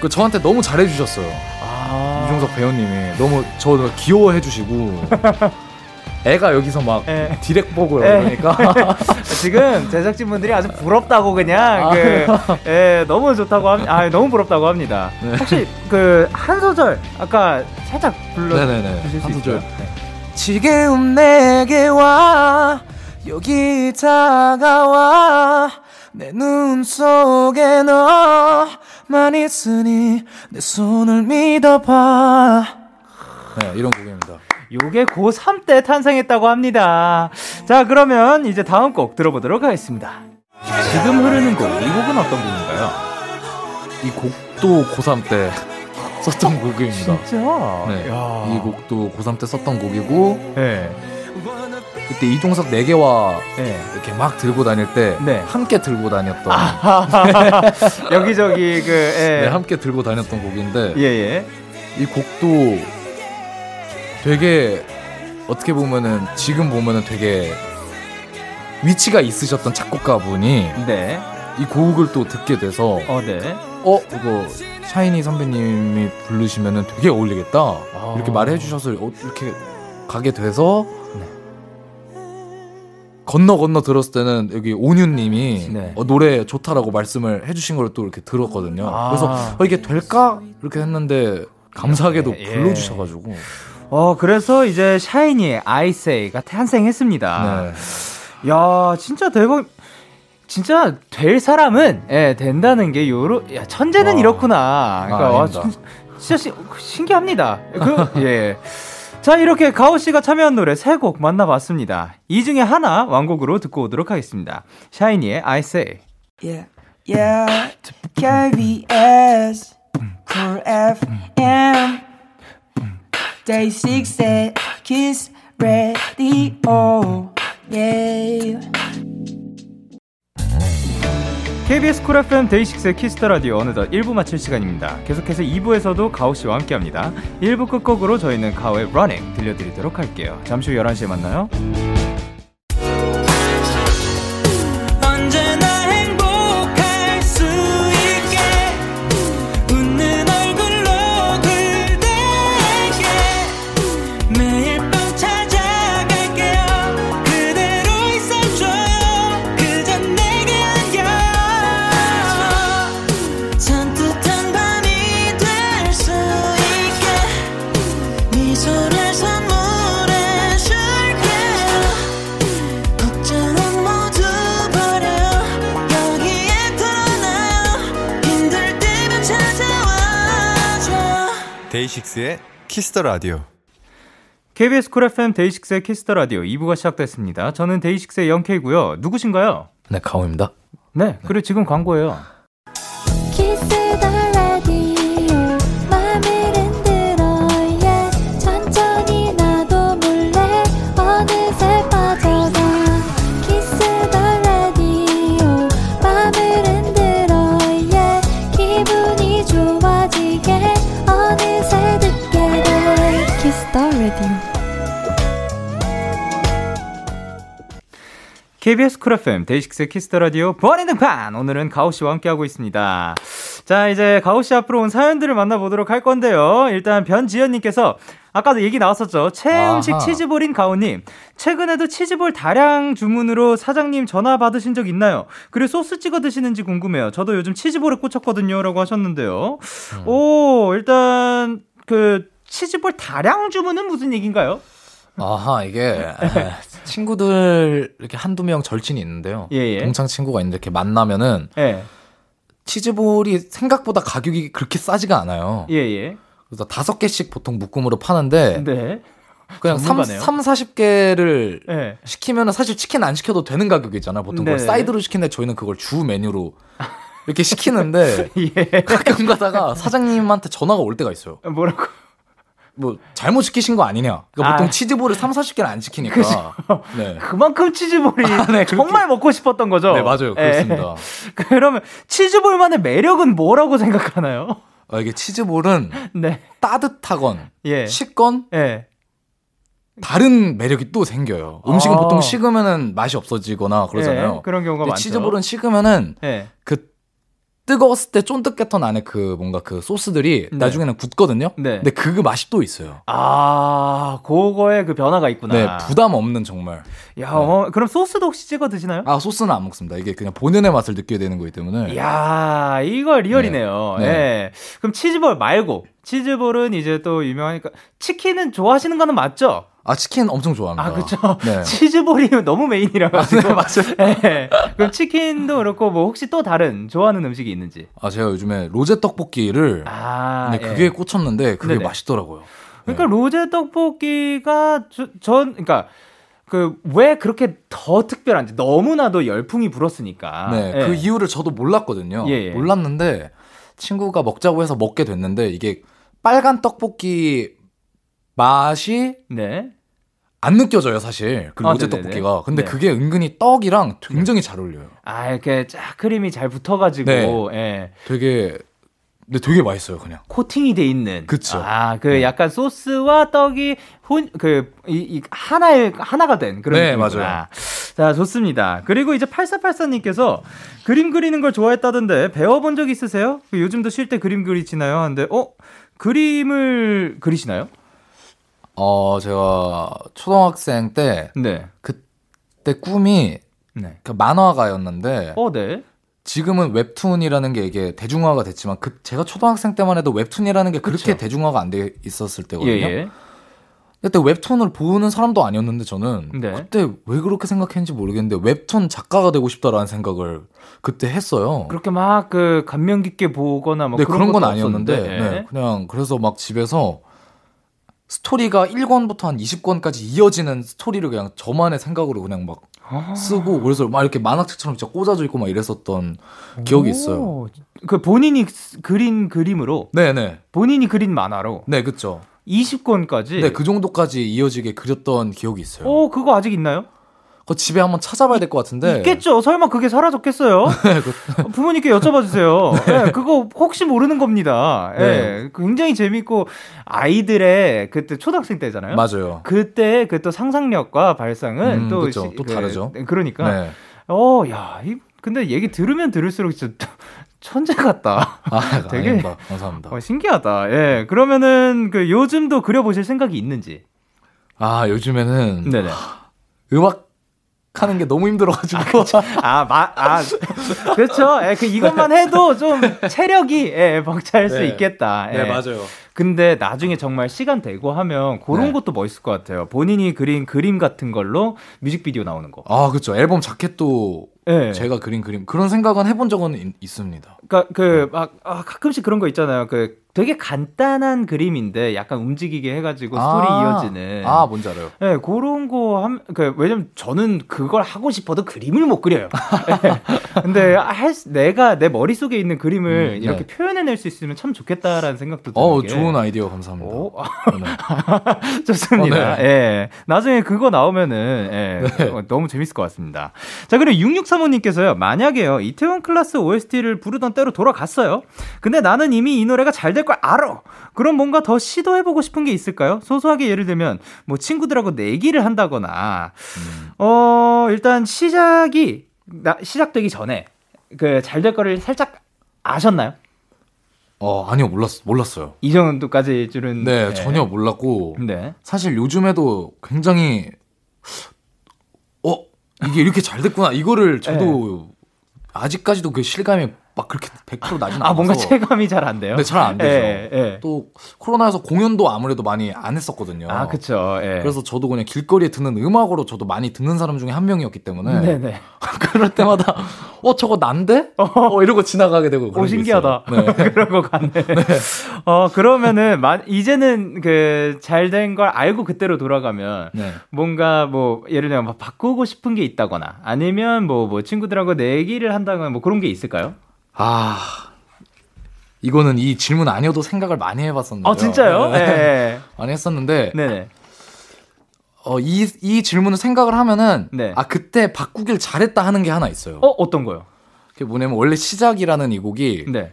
그 저한테 너무 잘해주셨어요. 아~ 이종석 배우님이 너무 저 귀여워해 주시고 애가 여기서 막 에. 디렉 보고 그러니까 지금 제작진 분들이 아주 부럽다고 그냥 아. 그 예, 너무 좋다고 합, 아 너무 부럽다고 합니다. 네. 혹시 그 한 소절 아까 살짝 불러 주실 수 있어요? 네. 지금 내게 와 여기 다가와 내 눈 속에 너만 있으니 내 손을 믿어봐 네 이런 곡입니다 요게 고3 때 탄생했다고 합니다 자 그러면 이제 다음 곡 들어보도록 하겠습니다 지금 흐르는 곡 이 곡은 어떤 곡인가요? 이 곡도 고3 때 썼던 곡입니다 진짜? 네, 이 곡도 고3 때 썼던 곡이고 네. 그때 이종석 4개와 네. 이렇게 막 들고 다닐 때 네. 함께 들고 다녔던 여기저기 그 예. 네, 함께 들고 다녔던 곡인데 예, 예. 이 곡도 되게 어떻게 보면은 지금 보면은 되게 위치가 있으셨던 작곡가분이 네. 이 곡을 또 듣게 돼서 어, 네. 어 이거 샤이니 선배님이 부르시면은 되게 어울리겠다 아. 이렇게 말해 주셔서 어, 이렇게 가게 돼서 네. 건너 건너 들었을 때는 여기 온유님이 네. 어, 노래 좋다라고 말씀을 해주신 걸 또 이렇게 들었거든요. 아. 그래서 어, 이게 될까 이렇게 했는데 감사하게도 네, 불러주셔가지고. 어 그래서 이제 샤이니의 아이세이가 탄생했습니다. 네. 야 진짜 대박. 진짜 될 사람은 예, 된다는 게 요로 야 천재는 와. 이렇구나. 그러니까 아, 와, 진, 진짜 시, 신기합니다. 그, 예. 자, 이렇게 가오 씨가 참여한 노래 세 곡 만나봤습니다. 이 중에 하나 완곡으로 듣고 오도록 하겠습니다. 샤이니의 I Say. Yeah, yeah. KBS, Cool FM, DAY6의 Kiss the Radio. KBS 쿨 FM 데이식스의 키스터 라디오 어느덧 1부 마칠 시간입니다. 계속해서 2부에서도 가오 씨와 함께합니다. 1부 끝곡으로 저희는 가오의 Running 들려드리도록 할게요. 잠시 후 11시에 만나요. Kiss the Radio. KBS 쿨 FM 데이식스의 키스터 라디오 2부가 시작됐습니다. 저는 DAY6의 영케이고요. 누구신가요? 네, 가오입니다. 네, 그리고 지금 광고예요. KBS Cool FM DAY6 Kiss the Radio 보안의 등판 오늘은 가오 씨와 함께하고 있습니다. 자 이제 가오 씨 앞으로 온 사연들을 만나보도록 할 건데요. 일단 변지현님께서 아까도 얘기 나왔었죠. 최애 음식 치즈볼인 가오님. 최근에도 치즈볼 다량 주문으로 사장님 전화 받으신 적 있나요? 그리고 소스 찍어 드시는지 궁금해요. 저도 요즘 치즈볼에 꽂혔거든요. 라고 하셨는데요. 음. 오, 일단 그 치즈볼 다량 주문은 무슨 얘기인가요? 아하, 이게 친구들 이렇게 한두 명 절친이 있는데요. 예, 예. 동창 친구가 있는데 이렇게 만나면은 예. 치즈볼이 생각보다 가격이 그렇게 싸지가 않아요. 예, 예. 그래서 다섯 개씩 보통 묶음으로 파는데 네. 그냥 3, 3, 40개를 네. 시키면 사실 치킨 안 시켜도 되는 가격이잖아요. 보통 네. 사이드로 시키는데 저희는 그걸 주 메뉴로 이렇게 시키는데 예. 가끔 가다가 사장님한테 전화가 올 때가 있어요. 뭐라고? 뭐 잘못 시키신 거 아니냐. 그러니까 보통 아. 치즈볼을 3, 40개를 안 시키니까. 네. 그만큼 치즈볼이 아, 네, 정말 먹고 싶었던 거죠. 네, 맞아요. 그렇습니다. 네. 그러면 치즈볼만의 매력은 뭐라고 생각하나요? 아, 이게 치즈볼은 네. 따뜻하건 예. 식건 예. 다른 매력이 또 생겨요. 음식은 아. 보통 식으면은 맛이 없어지거나 그러잖아요. 예, 그런 경우가 많죠. 치즈볼은 식으면은 예. 그 뜨거웠을 때 쫀득했던 안에 그 뭔가 그 소스들이 네. 나중에는 굳거든요. 네. 근데 그 맛이 또 있어요. 아, 그거에 그 변화가 있구나. 네, 부담 없는 정말. 야, 네. 어, 그럼 소스도 혹시 찍어 드시나요? 아, 소스는 안 먹습니다. 이게 그냥 본연의 맛을 느껴야 되는 거기 때문에. 야, 이거 리얼이네요. 네. 네. 네. 그럼 치즈볼 말고 치즈볼은 이제 또 유명하니까 치킨은 좋아하시는 거는 맞죠? 아 치킨 엄청 좋아합니다. 아 그렇죠. 네. 치즈볼이 너무 메인이라 가지고. 아, 네, 맞아요. 네. 그럼 치킨도 그렇고 뭐 혹시 또 다른 좋아하는 음식이 있는지? 아 제가 요즘에 로제 떡볶이를 아 네, 그게 예. 꽂혔는데 그게 네네. 맛있더라고요. 그러니까 네. 로제 떡볶이가 저, 전 그러니까 그 왜 그렇게 더 특별한지 너무나도 열풍이 불었으니까. 네, 예. 그 이유를 저도 몰랐거든요. 예, 예. 몰랐는데 친구가 먹자고 해서 먹게 됐는데 이게 빨간 떡볶이 맛이 네. 안 느껴져요, 사실. 그 아, 로제 네네네. 떡볶이가. 근데 네. 그게 은근히 떡이랑 굉장히 잘 어울려요. 아, 이렇게 쫙 크림이 잘 붙어가지고, 네. 예. 되게, 근데 되게 맛있어요, 그냥. 코팅이 돼 있는. 그쵸. 아, 그 네. 약간 소스와 떡이 혼, 그, 이, 이, 하나의, 하나가 된 그런 네, 느낌이구나. 맞아요. 자, 좋습니다. 그리고 이제 8484님께서 그림 그리는 걸 좋아했다던데 배워본 적 있으세요? 그 요즘도 쉴 때 그림 그리시나요? 근데, 어? 그림을 그리시나요? 어, 제가 초등학생 때 네. 그때 꿈이 네. 그 만화가였는데 어, 네. 지금은 웹툰이라는 게 이게 대중화가 됐지만 그 제가 초등학생 때만 해도 웹툰이라는 게 그렇게 그쵸. 대중화가 안 돼 있었을 때거든요. 예, 예. 그때 웹툰을 보는 사람도 아니었는데 저는 네. 그때 왜 그렇게 생각했는지 모르겠는데 웹툰 작가가 되고 싶다라는 생각을 그때 했어요. 그렇게 막 그 감명 깊게 보거나 막 네, 그런, 그런 건 아니었는데 네. 그냥 그래서 막 집에서 스토리가 1권부터 한 20권까지 이어지는 스토리를 그냥 저만의 생각으로 그냥 막 아~ 쓰고 그래서 막 이렇게 만화책처럼 진짜 꽂아져 있고 막 이랬었던 기억이 있어요. 그 본인이 그린 그림으로 네네 본인이 그린 만화로 네 그쵸 20권까지 네 그 정도까지 이어지게 그렸던 기억이 있어요. 오 그거 아직 있나요? 그 집에 한번 찾아봐야 될 것 같은데. 있겠죠. 설마 그게 사라졌겠어요? 네, 그... 부모님께 여쭤봐 주세요. 네, 그거 혹시 모르는 겁니다. 네. 네. 굉장히 재밌고 아이들의 그때 초등학생 때잖아요. 맞아요. 그때 그 또 상상력과 발상은 음, 또, 그쵸, 시, 또 그, 다르죠. 네, 그러니까. 네. 어, 야, 이, 근데 얘기 들으면 들을수록 진짜 천재 같다. 아, 되게 아닙니다. 감사합니다. 어, 신기하다. 예. 그러면은 그 요즘도 그려 보실 생각이 있는지? 아, 요즘에는 네네. 음악 하는 게 너무 힘들어가지고. 아, 마, 아, 그렇죠. 예, 그 이것만 해도 좀 체력이 예, 벅찰 수 네. 있겠다. 예. 네, 맞아요. 근데 나중에 정말 시간 되고 하면 그런 네. 것도 멋있을 것 같아요. 본인이 그린 그림 같은 걸로 뮤직비디오 나오는 거. 아, 그렇죠. 앨범 자켓도 네. 제가 그린 그림 그런 생각은 해본 적은 있, 있습니다. 그러니까 그막 아, 가끔씩 그런 거 있잖아요. 그 되게 간단한 그림인데 약간 움직이게 해가지고 아, 스토리 이어지는. 아, 뭔지 알아요. 네, 그런 거 함, 그, 왜냐면 저는 그걸 하고 싶어도 그림을 못 그려요. 네. 근데 할, 내가 내 머릿 속에 있는 그림을 음, 네. 이렇게 표현해낼 수 있으면 참 좋겠다라는 생각도 들어요. 어, 좋은 아이디어 감사합니다. 오? 네. 좋습니다. 어, 네. 예. 나중에 그거 나오면은, 예. 네. 어, 너무 재밌을 것 같습니다. 자, 그리고 6635님께서요, 만약에요, 이태원 클라스 OST를 부르던 때로 돌아갔어요. 근데 나는 이미 이 노래가 잘될 될 걸 알아. 그럼 뭔가 더 시도해보고 싶은 게 있을까요? 소소하게 예를 들면 뭐 친구들하고 내기를 한다거나 음. 어 일단 시작이 나, 시작되기 전에 그 잘 될 거를 살짝 아셨나요? 어 아니요 몰랐 몰랐어요. 이 정도까지 줄은 네, 네. 전혀 몰랐고 네. 사실 요즘에도 굉장히 어 이게 이렇게 잘 됐구나 이거를 저도 네. 아직까지도 그 실감이 막 그렇게 100% 나진 않아서 아 뭔가 체감이 잘 안 돼요. 네, 잘 안 되죠. 예, 예. 또 코로나여서 공연도 아무래도 많이 안 했었거든요. 아, 그렇죠. 예. 그래서 저도 그냥 길거리에 듣는 음악으로 저도 많이 듣는 사람 중에 한 명이었기 때문에 네 네. 그럴 때마다 어 저거 난데? 어, 이러고 지나가게 되고 오 신기하다. 네. 그런 거 같네. 네. 어 그러면은 이제는 그 잘 된 걸 알고 그때로 돌아가면 네. 뭔가 뭐 예를 들면 바꾸고 싶은 게 있다거나 아니면 뭐뭐 뭐 친구들하고 내기를 한다거나 뭐 그런 게 있을까요? 아, 이거는 이 질문 아니어도 생각을 많이 해봤었는데. 아, 진짜요? 네. 네. 많이 했었는데. 네네. 어, 이, 이 질문을 생각을 하면은. 네. 아, 그때 바꾸길 잘했다 하는 게 하나 있어요. 어, 어떤 거요? 그게 뭐냐면, 원래 시작이라는 이 곡이. 네.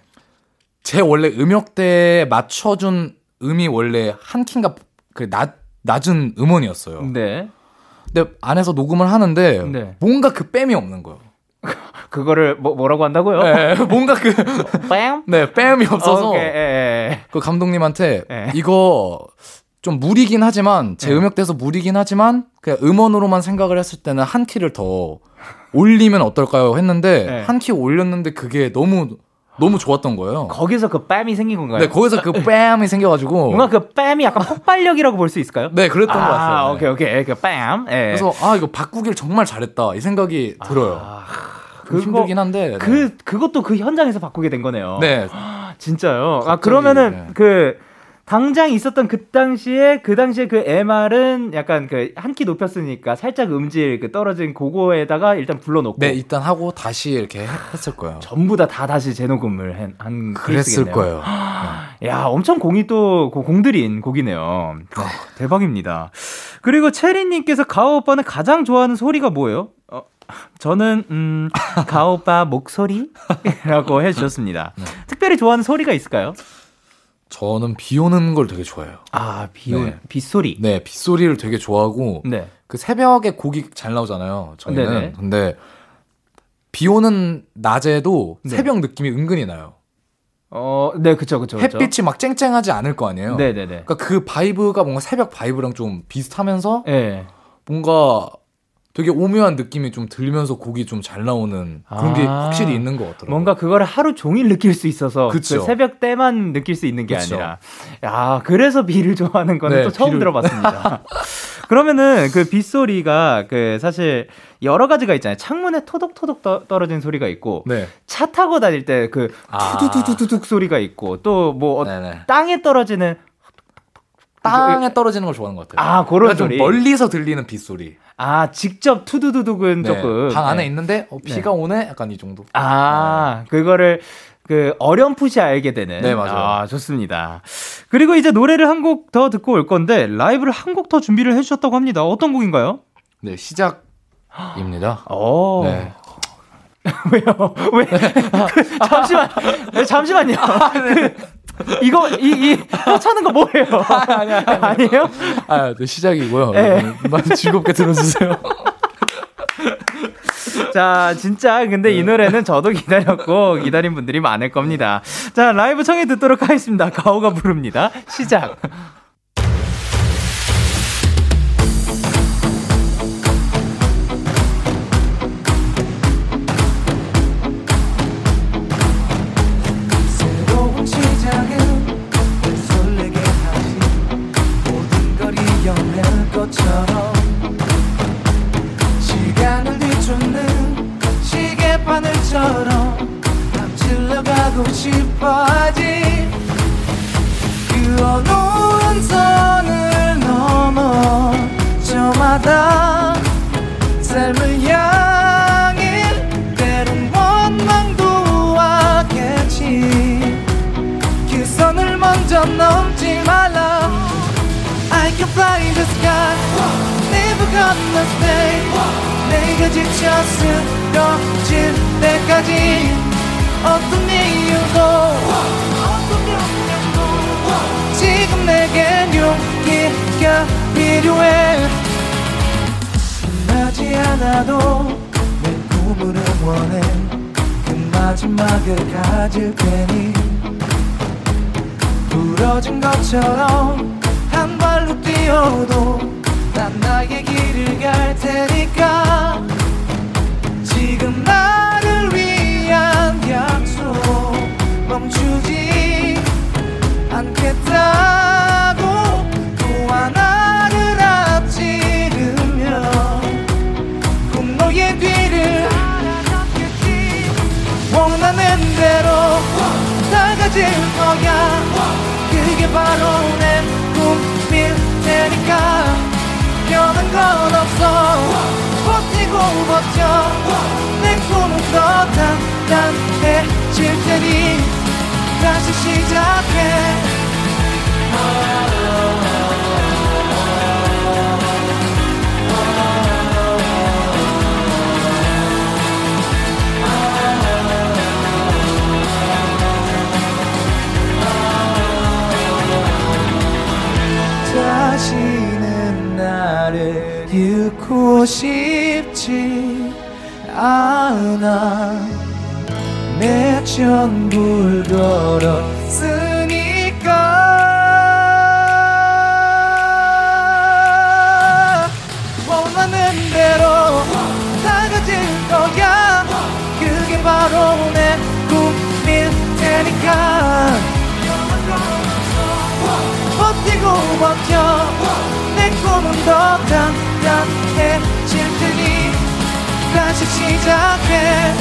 제 원래 음역대에 맞춰준 음이 원래 한 킨가 그 낮, 낮은 음원이었어요. 네. 근데 안에서 녹음을 하는데. 네. 뭔가 그 뺨이 없는 거예요. 그거를 뭐, 뭐라고 한다고요? 네, 뭔가 그 뺨? 네, 뺨이 없어서 어, 예, 예. 그 감독님한테 예. 이거 좀 무리긴 하지만 제 네. 음역대에서 무리긴 하지만 그냥 음원으로만 생각을 했을 때는 한 키를 더 올리면 어떨까요? 했는데 네. 한키 올렸는데 그게 너무 너무 좋았던 거예요. 거기서 그 뺨이 생긴 건가요? 네, 거기서 그 뺨이 생겨가지고 뭔가 그 뺨이 약간 폭발력이라고 볼 수 있을까요? 네, 그랬던 아, 것 같아요. 아, 오케이 오케이 그 뺨. 네. 그래서 아 이거 바꾸길 정말 잘했다 이 생각이 아, 들어요. 그거, 힘들긴 한데 그 네. 그것도 그 현장에서 바꾸게 된 거네요. 네, 진짜요. 아 그러면은 네. 그 당장 있었던 그 당시에 그 당시에 그 MR은 약간 그 한 키 높였으니까 살짝 음질 그 떨어진 그거에다가 일단 불러놓고 네 일단 하고 다시 이렇게 했을 거예요. 전부 다 다 다시 재녹음을 한, 한 그랬을 케이스겠네요. 거예요. 네. 야 엄청 공이 또 공들인 곡이네요. 네. 대박입니다. 그리고 체리님께서 가오 오빠는 가장 좋아하는 소리가 뭐예요? 어, 저는 음 가오 오빠 목소리라고 해주셨습니다. 네. 특별히 좋아하는 소리가 있을까요? 저는 비 오는 걸 되게 좋아해요. 아, 비 오, 네. 빗소리? 네, 빗소리를 되게 좋아하고, 네. 그 새벽에 곡이 잘 나오잖아요. 저희는. 네네. 근데, 비 오는 낮에도 네. 새벽 느낌이 은근히 나요. 어, 네, 그쵸, 그쵸. 햇빛이. 막 쨍쨍하지 않을 거 아니에요. 네네네. 그러니까 그 vibe가 뭔가 새벽 vibe랑 좀 비슷하면서, 네. 뭔가 되게 오묘한 느낌이 좀 들면서 곡이 좀 잘 나오는 그런 게 아, 확실히 있는 것 같더라고요. 뭔가 그거를 하루 종일 느낄 수 있어서 그 새벽 때만 느낄 수 있는 게 그쵸. 아니라. 야, 그래서 비를 좋아하는 거는 네, 또 처음 비를... 들어봤습니다. 그러면은 그 빗소리가 그 사실 여러 가지가 있잖아요. 창문에 토독토독 떠, 떨어진 소리가 있고 네. 차 타고 다닐 때 그 투두두두둑 아. 소리가 있고 또 뭐 땅에 떨어지는 땅에 떨어지는 걸 좋아하는 것 같아요. 아, 그런 소리. 멀리서 들리는 빗소리. 아, 직접 투두두둑은 네. 조금. 방 안에 네. 있는데, 어, 비가 네. 오네? 약간 이 정도. 아, 그거를 그 어렴풋이 알게 되는. 네, 맞아요. 아, 좋습니다. 그리고 이제 노래를 한 곡 더 듣고 올 건데, 라이브를 한 곡 더 준비를 해주셨다고 합니다. 어떤 곡인가요? 네, 시작입니다. 오. 네. 왜요? 왜? 그, 잠시만, 잠시만요. 아, 네. 그, 이거 이이 혀차는 거 뭐예요? 아, 아니, 아니, 아니에요? 아, 네, 시작이고요. 네. 많이 즐겁게 들어주세요. 자, 진짜 근데 네. 이 노래는 저도 기다렸고 기다린 분들이 많을 겁니다. 자, 라이브 청해 듣도록 하겠습니다. 가오가 부릅니다. 시작. 마지막을 가질 테니 부러진 것처럼 한 발로 뛰어도 난 나의 길을 갈 테니까 지금 나를 위한 약속 멈추지 않겠다 바로 내 꿈일 테니까. 변한 건 없어. 버티고 버텨. 내 꿈은 더 단단해질 테니. 다시 시작해 잃고 싶지 않아. 내 전부를 걸었으니까. 원하는 대로 다 가질 거야. 그게 바로 내 꿈일 테니까. 버티고 버텨. 내 꿈은 더 단단해질 테니 다시 시작해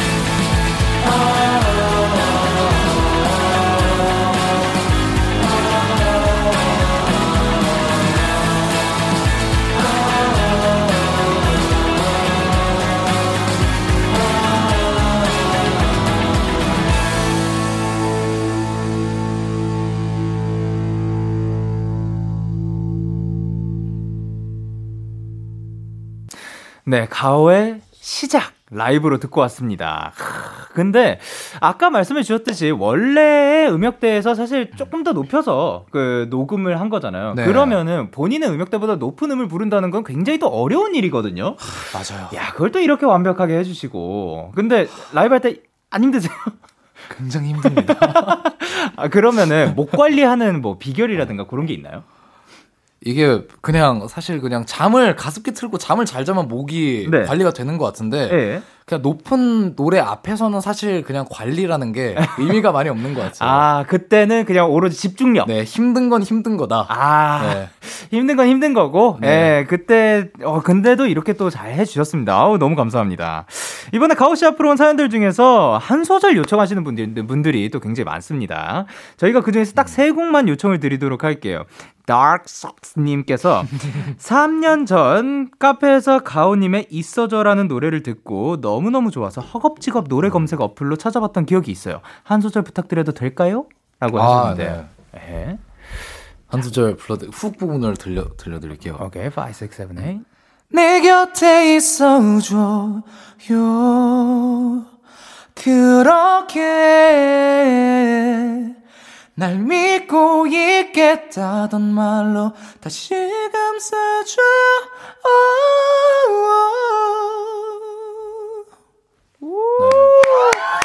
네, 가오의 시작 라이브로 듣고 왔습니다. 근데 아까 말씀해 주셨듯이 원래의 음역대에서 사실 조금 더 높여서 그 녹음을 한 거잖아요. 네. 그러면은 본인의 음역대보다 높은 음을 부른다는 건 굉장히 또 어려운 일이거든요. 맞아요. 야, 그걸 또 이렇게 완벽하게 해주시고. 근데 라이브 할 때 안 힘드세요? 굉장히 힘듭니다. 아, 그러면은 목 관리하는 뭐 비결이라든가 그런 게 있나요? 이게 그냥 사실 그냥 잠을 가습기 틀고 잠을 잘 자면 목이 네. 관리가 되는 것 같은데 네. 그냥 높은 노래 앞에서는 사실 그냥 관리라는 게 의미가 많이 없는 것 같아요. 아 그때는 그냥 오로지 집중력. 네 힘든 건 힘든 거다. 아 네. 힘든 건 힘든 거고. 네, 네 그때 어 근데도 이렇게 또 잘 해주셨습니다. 아우 너무 감사합니다. 이번에 가오 씨 앞으로 온 사연들 중에서 한 소절 요청하시는 분들, 분들이 또 굉장히 많습니다. 저희가 그 중에서 딱 세 곡만 요청을 드리도록 할게요. Darks님께서 3년 전 카페에서 가오님의 있어줘라는 노래를 듣고 너무너무 좋아서 허겁지겁 노래 검색 어플로 찾아봤던 기억이 있어요. 한 소절 부탁드려도 될까요? 라고 아, 하셨는데. 네. 네. 한 소절 불러 훅 부분을 들려 들려드릴게요. 오케이, okay, 5, 6, 7, 8. 내 곁에 있어줘요. 그렇게 날 믿고 있겠다던 말로 다시 감싸줘 네.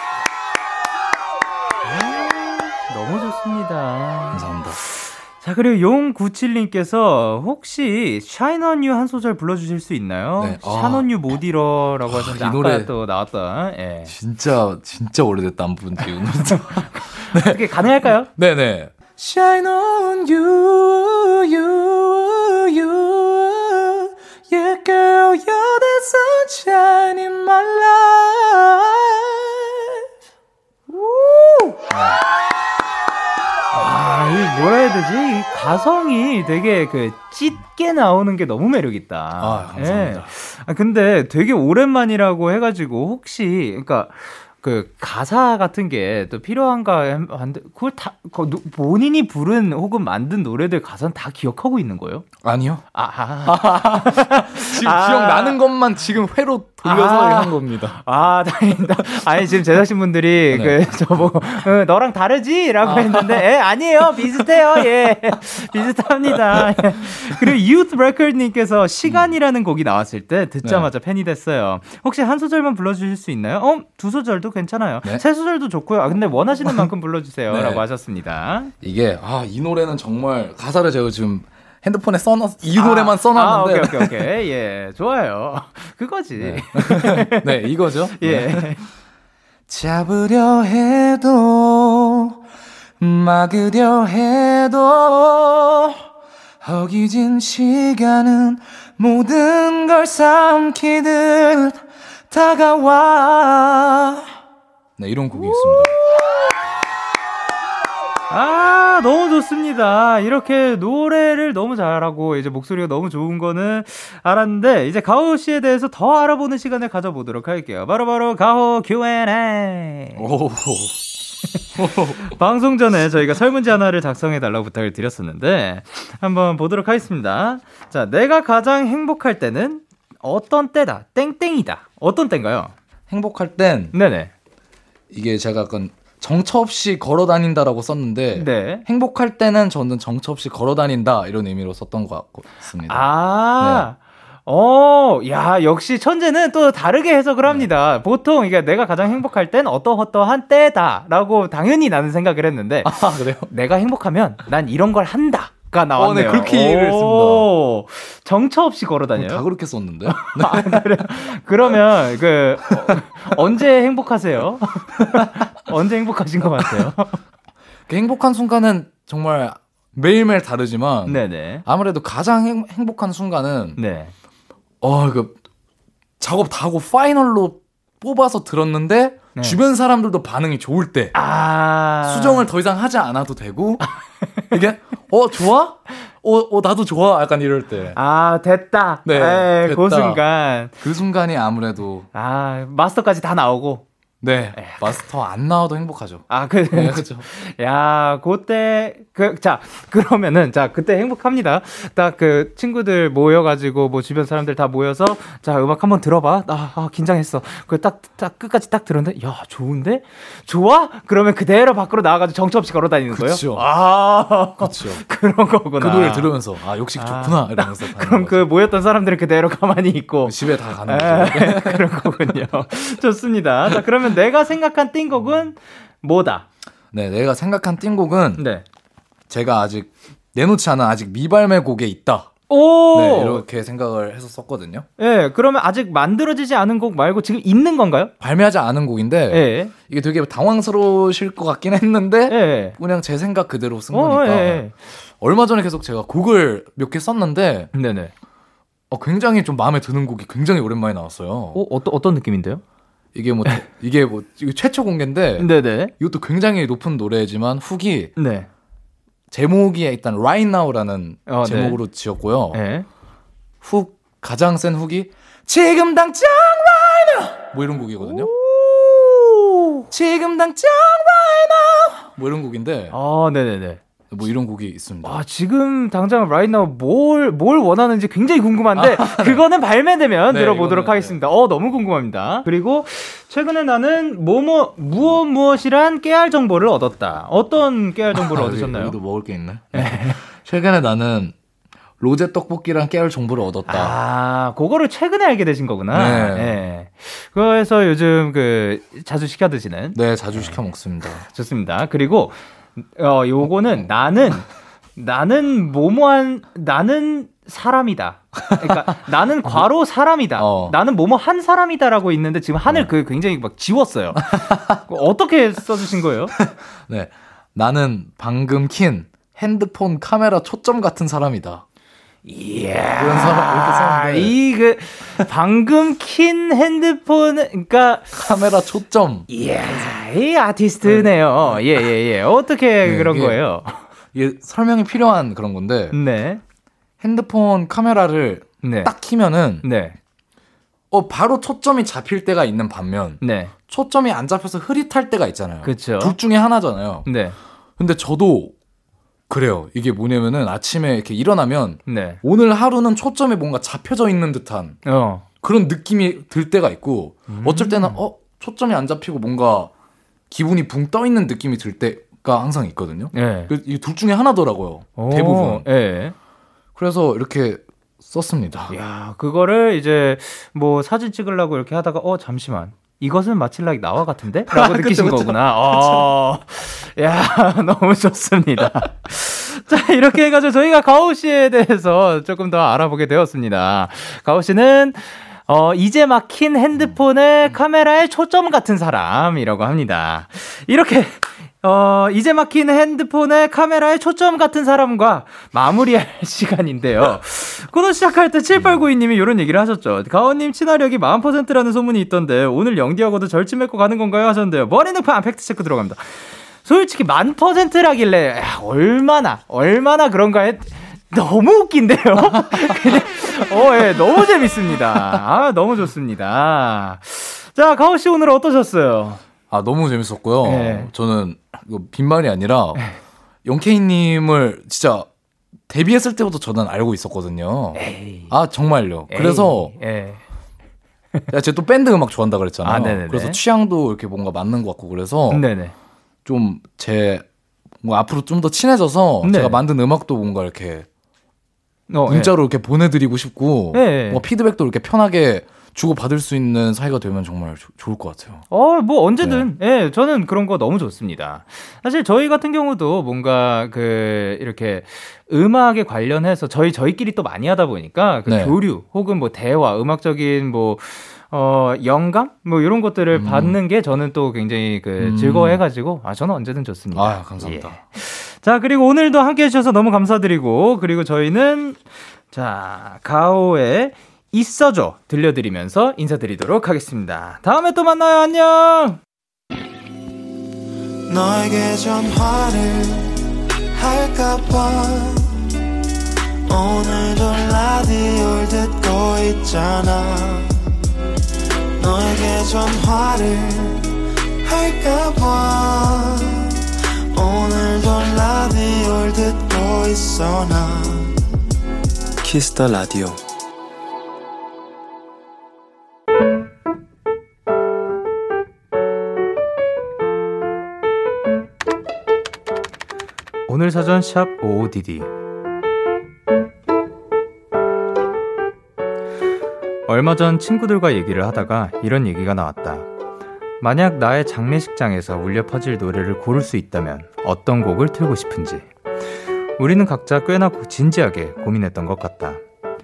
자, 그리고 용97님께서 혹시 Shine on You 한 소절 불러주실 수 있나요? 네. Shine on You 못 잃어라고 아, 하셨는데 이 노래 또 나왔던. 예. 진짜 진짜 오래됐다 안 부른 지 네. 어떻게 가능할까요? 네네. Shine on you, you, you. Yeah, girl, you're the sunshine in my life. 뭐라 해야 되지? 이 가성이 되게 그 짙게 나오는 게 너무 매력 있다. 아, 감사합니다. 예. 아, 근데 되게 오랜만이라고 해가지고 혹시, 그러니까 그 가사 같은 게 또 필요한가 한데 그걸 다 본인이 부른 혹은 만든 노래들 가사는 다 기억하고 있는 거예요? 아니요. 아, 아. 지금 아. 기억 나는 것만 지금 회로 돌려서 아. 한 겁니다. 아, 다행이다. 아니, 지금 제작진 분들이 네. 그, 저보고, 어, 너랑 다르지? 라고 아. 했는데, 예, 아니에요. 비슷해요. 예. 비슷합니다. 예. 그리고 유트 레코드님께서 시간이라는 곡이 나왔을 때 듣자마자 네. 팬이 됐어요. 혹시 한 소절만 불러주실 수 있나요? 어, 두 소절도 괜찮아요. 네? 세 소절도 좋고요. 아, 근데 원하시는 만큼 불러주세요. 네. 라고 하셨습니다. 이게, 아, 이 노래는 정말 가사를 제가 지금 핸드폰에 써놨 이 노래만 아, 써놨는데. 아, 오케이 오케이 오케이 예 좋아요. 그거지. 네, 네 이거죠. 예. 네. 잡으려 해도 막으려 해도 허기진 시간은 모든 걸 삼키듯 다가와. 네 이런 곡이 있습니다. 아, 너무 좋습니다. 이렇게 노래를 너무 잘하고 이제 목소리가 너무 좋은 거는 알았는데 이제 가호 씨에 대해서 더 알아보는 시간을 가져보도록 할게요. 바로바로 바로 가호 Q&A. 오. 방송 전에 저희가 설문지 하나를 작성해 달라고 부탁을 드렸었는데 한번 보도록 하겠습니다. 자, 내가 가장 행복할 때는 어떤 때다. 땡땡이다. 어떤 때인가요? 행복할 땐 네네. 이게 제가 약간 정처 없이 걸어 다닌다라고 썼는데 네. 행복할 때는 저는 정처 없이 걸어 다닌다 이런 의미로 썼던 것 같습니다. 아. 네. 어, 야, 역시 천재는 또 다르게 해석을 합니다. 네. 보통 이게 내가 가장 행복할 땐 어떠어떠한 때다라고 당연히 나는 생각을 했는데 아, 그래요? 내가 행복하면 난 이런 걸 한다. 가 나왔네요. 어, 네, 그렇게 이해를 했습니다. 정처 없이 걸어 다녀요. 다 그렇게 썼는데. 아. 그러면 그 어, 언제 행복하세요? 언제 행복하신 것 같아요? 그 행복한 순간은 정말 매일매일 다르지만 네네. 아무래도 가장 행, 행복한 순간은 네. 어, 그 작업 다 하고 파이널로 뽑아서 들었는데 네. 주변 사람들도 반응이 좋을 때 아~ 수정을 더 이상 하지 않아도 되고 이게 어 좋아? 어, 어 나도 좋아 약간 이럴 때. 아 됐다. 네, 에이, 됐다. 그 순간. 그 순간이 아무래도 아 마스터까지 다 나오고. 네. 에이. 마스터 안 나와도 행복하죠. 아, 그, 네, 그죠. 야, 그때, 그, 자, 그러면은, 자, 그때 행복합니다. 딱 그 친구들 모여가지고, 뭐 주변 사람들 다 모여서, 자, 음악 한번 들어봐. 아, 아 긴장했어. 그 딱, 딱, 끝까지 딱 들었는데, 야, 좋은데? 좋아? 그러면 그대로 밖으로 나와가지고 정처 없이 걸어 다니는 거예요? 그쵸. 아, 그쵸. 그런 거구나. 그 노래 들으면서, 아, 역시 아, 좋구나. 이러면서. 그럼 거죠. 그 모였던 사람들은 그대로 가만히 있고. 집에 다 가는 거죠. 그런 거군요. 좋습니다. 자, 그러면 내가 생각한 띵곡은 뭐다? 네, 내가 생각한 띵곡은 네. 제가 아직 내놓지 않은 아직 미발매 곡에 있다. 오! 네, 이렇게 생각을 해서 썼거든요. 예, 네, 그러면 아직 만들어지지 않은 곡 말고 지금 있는 건가요? 발매하지 않은 곡인데, 네. 이게 되게 당황스러우실 것 같긴 했는데, 네. 그냥 제 생각 그대로 쓴 어, 거니까. 네. 얼마 전에 계속 제가 곡을 몇 개 썼는데, 네네. 어, 굉장히 좀 마음에 드는 곡이 굉장히 오랜만에 나왔어요. 어, 어떤, 어떤 느낌인데요? 이게 뭐 이게 뭐 이거 최초 공개인데 네네. 이것도 굉장히 높은 노래지만 훅이 네. 제목이 일단 Right Now라는 어, 네. 제목으로 네. 지었고요. 네. 훅 가장 센 훅이 지금 당장 Right Now 뭐 이런 곡이거든요. 지금 당장 Right Now 뭐 이런 곡인데. 아 네네네. 뭐 이런 곡이 있습니다. 아, 지금 당장 right now 뭘, 뭘 원하는지 굉장히 궁금한데, 아, 네. 그거는 발매되면 네, 들어보도록 하겠습니다. 네. 어, 너무 궁금합니다. 그리고 최근에 나는 뭐뭐, 무엇 무엇이란 깨알 정보를 얻었다. 어떤 깨알 정보를 아, 얻으셨나요? 여기도 먹을 게 있네. 네. 최근에 나는 로제 떡볶이랑 깨알 정보를 얻었다. 아, 그거를 최근에 알게 되신 거구나. 네. 네. 그래서 요즘 그 자주 시켜 드시는? 네, 자주 시켜 먹습니다. 좋습니다. 그리고 어, 요거는 나는 나는 뭐뭐한 나는 사람이다. 그러니까 나는 과로 사람이다. 어. 나는 뭐뭐 한 사람이다라고 있는데 지금 한을 네. 그 굉장히 막 지웠어요. 어떻게 써주신 거예요? 네, 나는 방금 킨 핸드폰 카메라 초점 같은 사람이다. 이야. 이그 방금 킨 핸드폰 그러니까 카메라 초점. 이야. 이 아티스트네요. 예, 예, 예. 어떻게 네, 그런 거예요? 이게 설명이 필요한 그런 건데. 네. 핸드폰 카메라를 네. 딱 키면은 네. 어 바로 초점이 잡힐 때가 있는 반면 네. 초점이 안 잡혀서 흐릿할 때가 있잖아요. 그쵸. 둘 중에 하나잖아요. 네. 근데 저도 그래요. 이게 뭐냐면은 아침에 이렇게 일어나면 네. 오늘 하루는 초점이 뭔가 잡혀져 있는 듯한 어. 그런 느낌이 들 때가 있고 음. 어쩔 때는 어 초점이 안 잡히고 뭔가 기분이 붕 떠 있는 느낌이 들 때가 항상 있거든요. 네. 이둘 중에 하나더라고요. 오, 대부분. 네. 그래서 이렇게 썼습니다. 야, 그거를 이제 뭐 사진 찍으려고 이렇게 하다가 어 잠시만. 이것은 마칠락이 나와 같은데? 라고 아, 느끼신 그쵸, 거구나. 어. 야, 너무 좋습니다. 자, 이렇게 해가지고 저희가 가오 씨에 대해서 조금 더 알아보게 되었습니다. 가오 씨는 어, 이제 막힌 핸드폰의 카메라의 초점 같은 사람이라고 합니다. 이렇게 어, 이제 막힌 핸드폰의 카메라에 초점 같은 사람과 마무리할 시간인데요. 코너 시작할 때 7892님이 이런 얘기를 하셨죠. 가온님 친화력이 40%라는 소문이 있던데 오늘 영디하고도 절친 맺고 가는 건가요? 하셨는데요. 머리 늑판 팩트체크 들어갑니다. 솔직히 만 퍼센트라길래 얼마나 얼마나 그런가 했 너무 웃긴데요. 그냥 어, 예, 너무 재밌습니다. 아, 너무 좋습니다. 자, 가오 씨 오늘 어떠셨어요? 아, 너무 재밌었고요. 네. 저는 이거 빈말이 아니라 영케이님을 진짜 데뷔했을 때부터 저는 알고 있었거든요. 에이. 아 정말요. 에이. 그래서 제가 또 밴드 음악 좋아한다 그랬잖아요. 아, 그래서 취향도 이렇게 뭔가 맞는 것 같고 그래서 좀제뭐 앞으로 좀 더 친해져서 네. 제가 만든 음악도 뭔가 이렇게 어, 문자로 예. 이렇게 보내드리고 싶고 예, 뭐 피드백도 이렇게 편하게 주고 받을 수 있는 사이가 되면 정말 조, 좋을 것 같아요. 어, 뭐 언제든. 네. 예, 저는 그런 거 너무 좋습니다. 사실 저희 같은 경우도 뭔가 그 이렇게 음악에 관련해서 저희 저희끼리 또 많이 하다 보니까 그 네. 교류 혹은 뭐 대화, 음악적인 뭐 어, 영감? 뭐 이런 것들을 음. 받는 게 저는 또 굉장히 그 음. 즐거워해가지고, 아, 저는 언제든 좋습니다. 아, 감사합니다. 예. 자, 그리고 오늘도 함께 해주셔서 너무 감사드리고, 그리고 저희는, 자, 가오의 있어줘 들려드리면서 인사드리도록 하겠습니다. 다음에 또 만나요. 안녕! 너에게 전화를 할까봐 오늘도 라디오를 듣고 있잖아 너에게 전화를 할까봐 오늘도 라디오를 듣고 있어 나 키스터 라디오 오늘 사전 샵 OODD 얼마 전 친구들과 얘기를 하다가 이런 얘기가 나왔다. 만약 나의 장례식장에서 울려 퍼질 노래를 고를 수 있다면 어떤 곡을 틀고 싶은지. 우리는 각자 꽤나 진지하게 고민했던 것 같다.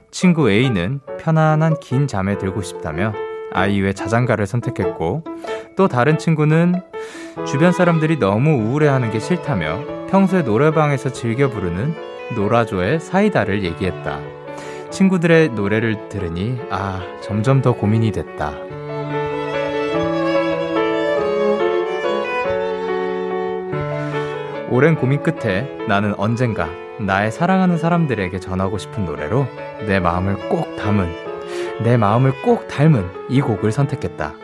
친구 A는 편안한 긴 잠에 들고 싶다며 아이유의 자장가를 선택했고, 또 다른 친구는 주변 사람들이 너무 우울해하는 게 싫다며 평소에 노래방에서 즐겨 부르는 노라조의 사이다를 얘기했다. 친구들의 노래를 들으니 아, 점점 더 고민이 됐다. 오랜 고민 끝에 나는 언젠가 나의 사랑하는 사람들에게 전하고 싶은 노래로 내 마음을 꼭 담은, 내 마음을 꼭 닮은 이 곡을 선택했다.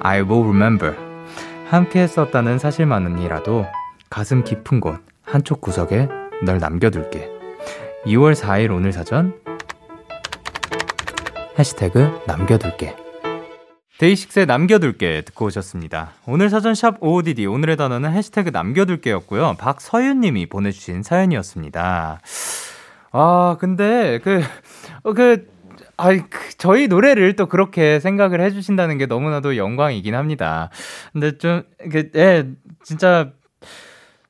I will remember. 함께 했었다는 사실만은이라도 가슴 깊은 곳 한쪽 구석에 널 남겨둘게. 2월 4일 오늘 사전 해시태그 남겨둘게. 데이식스의 남겨둘게 듣고 오셨습니다. 오늘 사전 샵 OODD 오늘의 단어는 해시태그 남겨둘게였고요. 박서윤님이 보내주신 사연이었습니다. 아 근데 그 어, 그, 아, 그, 저희 노래를 또 그렇게 생각을 해주신다는 게 너무나도 영광이긴 합니다. 근데 좀, 그, 예, 진짜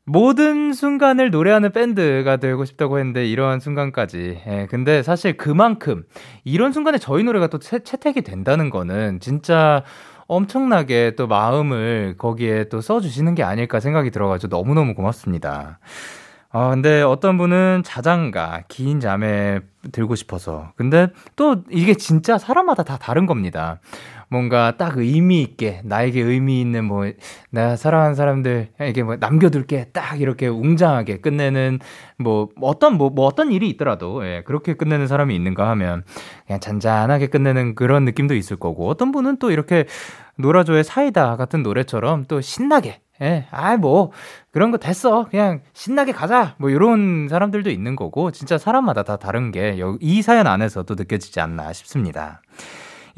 모든 순간을 노래하는 밴드가 되고 싶다고 했는데 이러한 순간까지. 예, 근데 사실 그만큼 이런 순간에 저희 노래가 또 채, 채택이 된다는 거는 진짜 엄청나게 또 마음을 거기에 또 써주시는 게 아닐까 생각이 들어가지고 너무너무 고맙습니다. 아, 근데 어떤 분은 자장가, 긴 잠에 들고 싶어서. 근데 또 이게 진짜 사람마다 다 다른 겁니다. 뭔가 딱 의미 있게 나에게 의미 있는 뭐 내가 사랑하는 사람들에게 뭐 남겨둘게 딱 이렇게 웅장하게 끝내는 뭐 어떤 뭐, 뭐 어떤 일이 있더라도 예, 그렇게 끝내는 사람이 있는가 하면 그냥 잔잔하게 끝내는 그런 느낌도 있을 거고 어떤 분은 또 이렇게 노라조의 사이다 같은 노래처럼 또 신나게 예, 아이, 뭐, 그런 거 됐어. 그냥 신나게 가자. 뭐, 이런 사람들도 있는 거고, 진짜 사람마다 다 다른 게, 이 사연 안에서도 느껴지지 않나 싶습니다.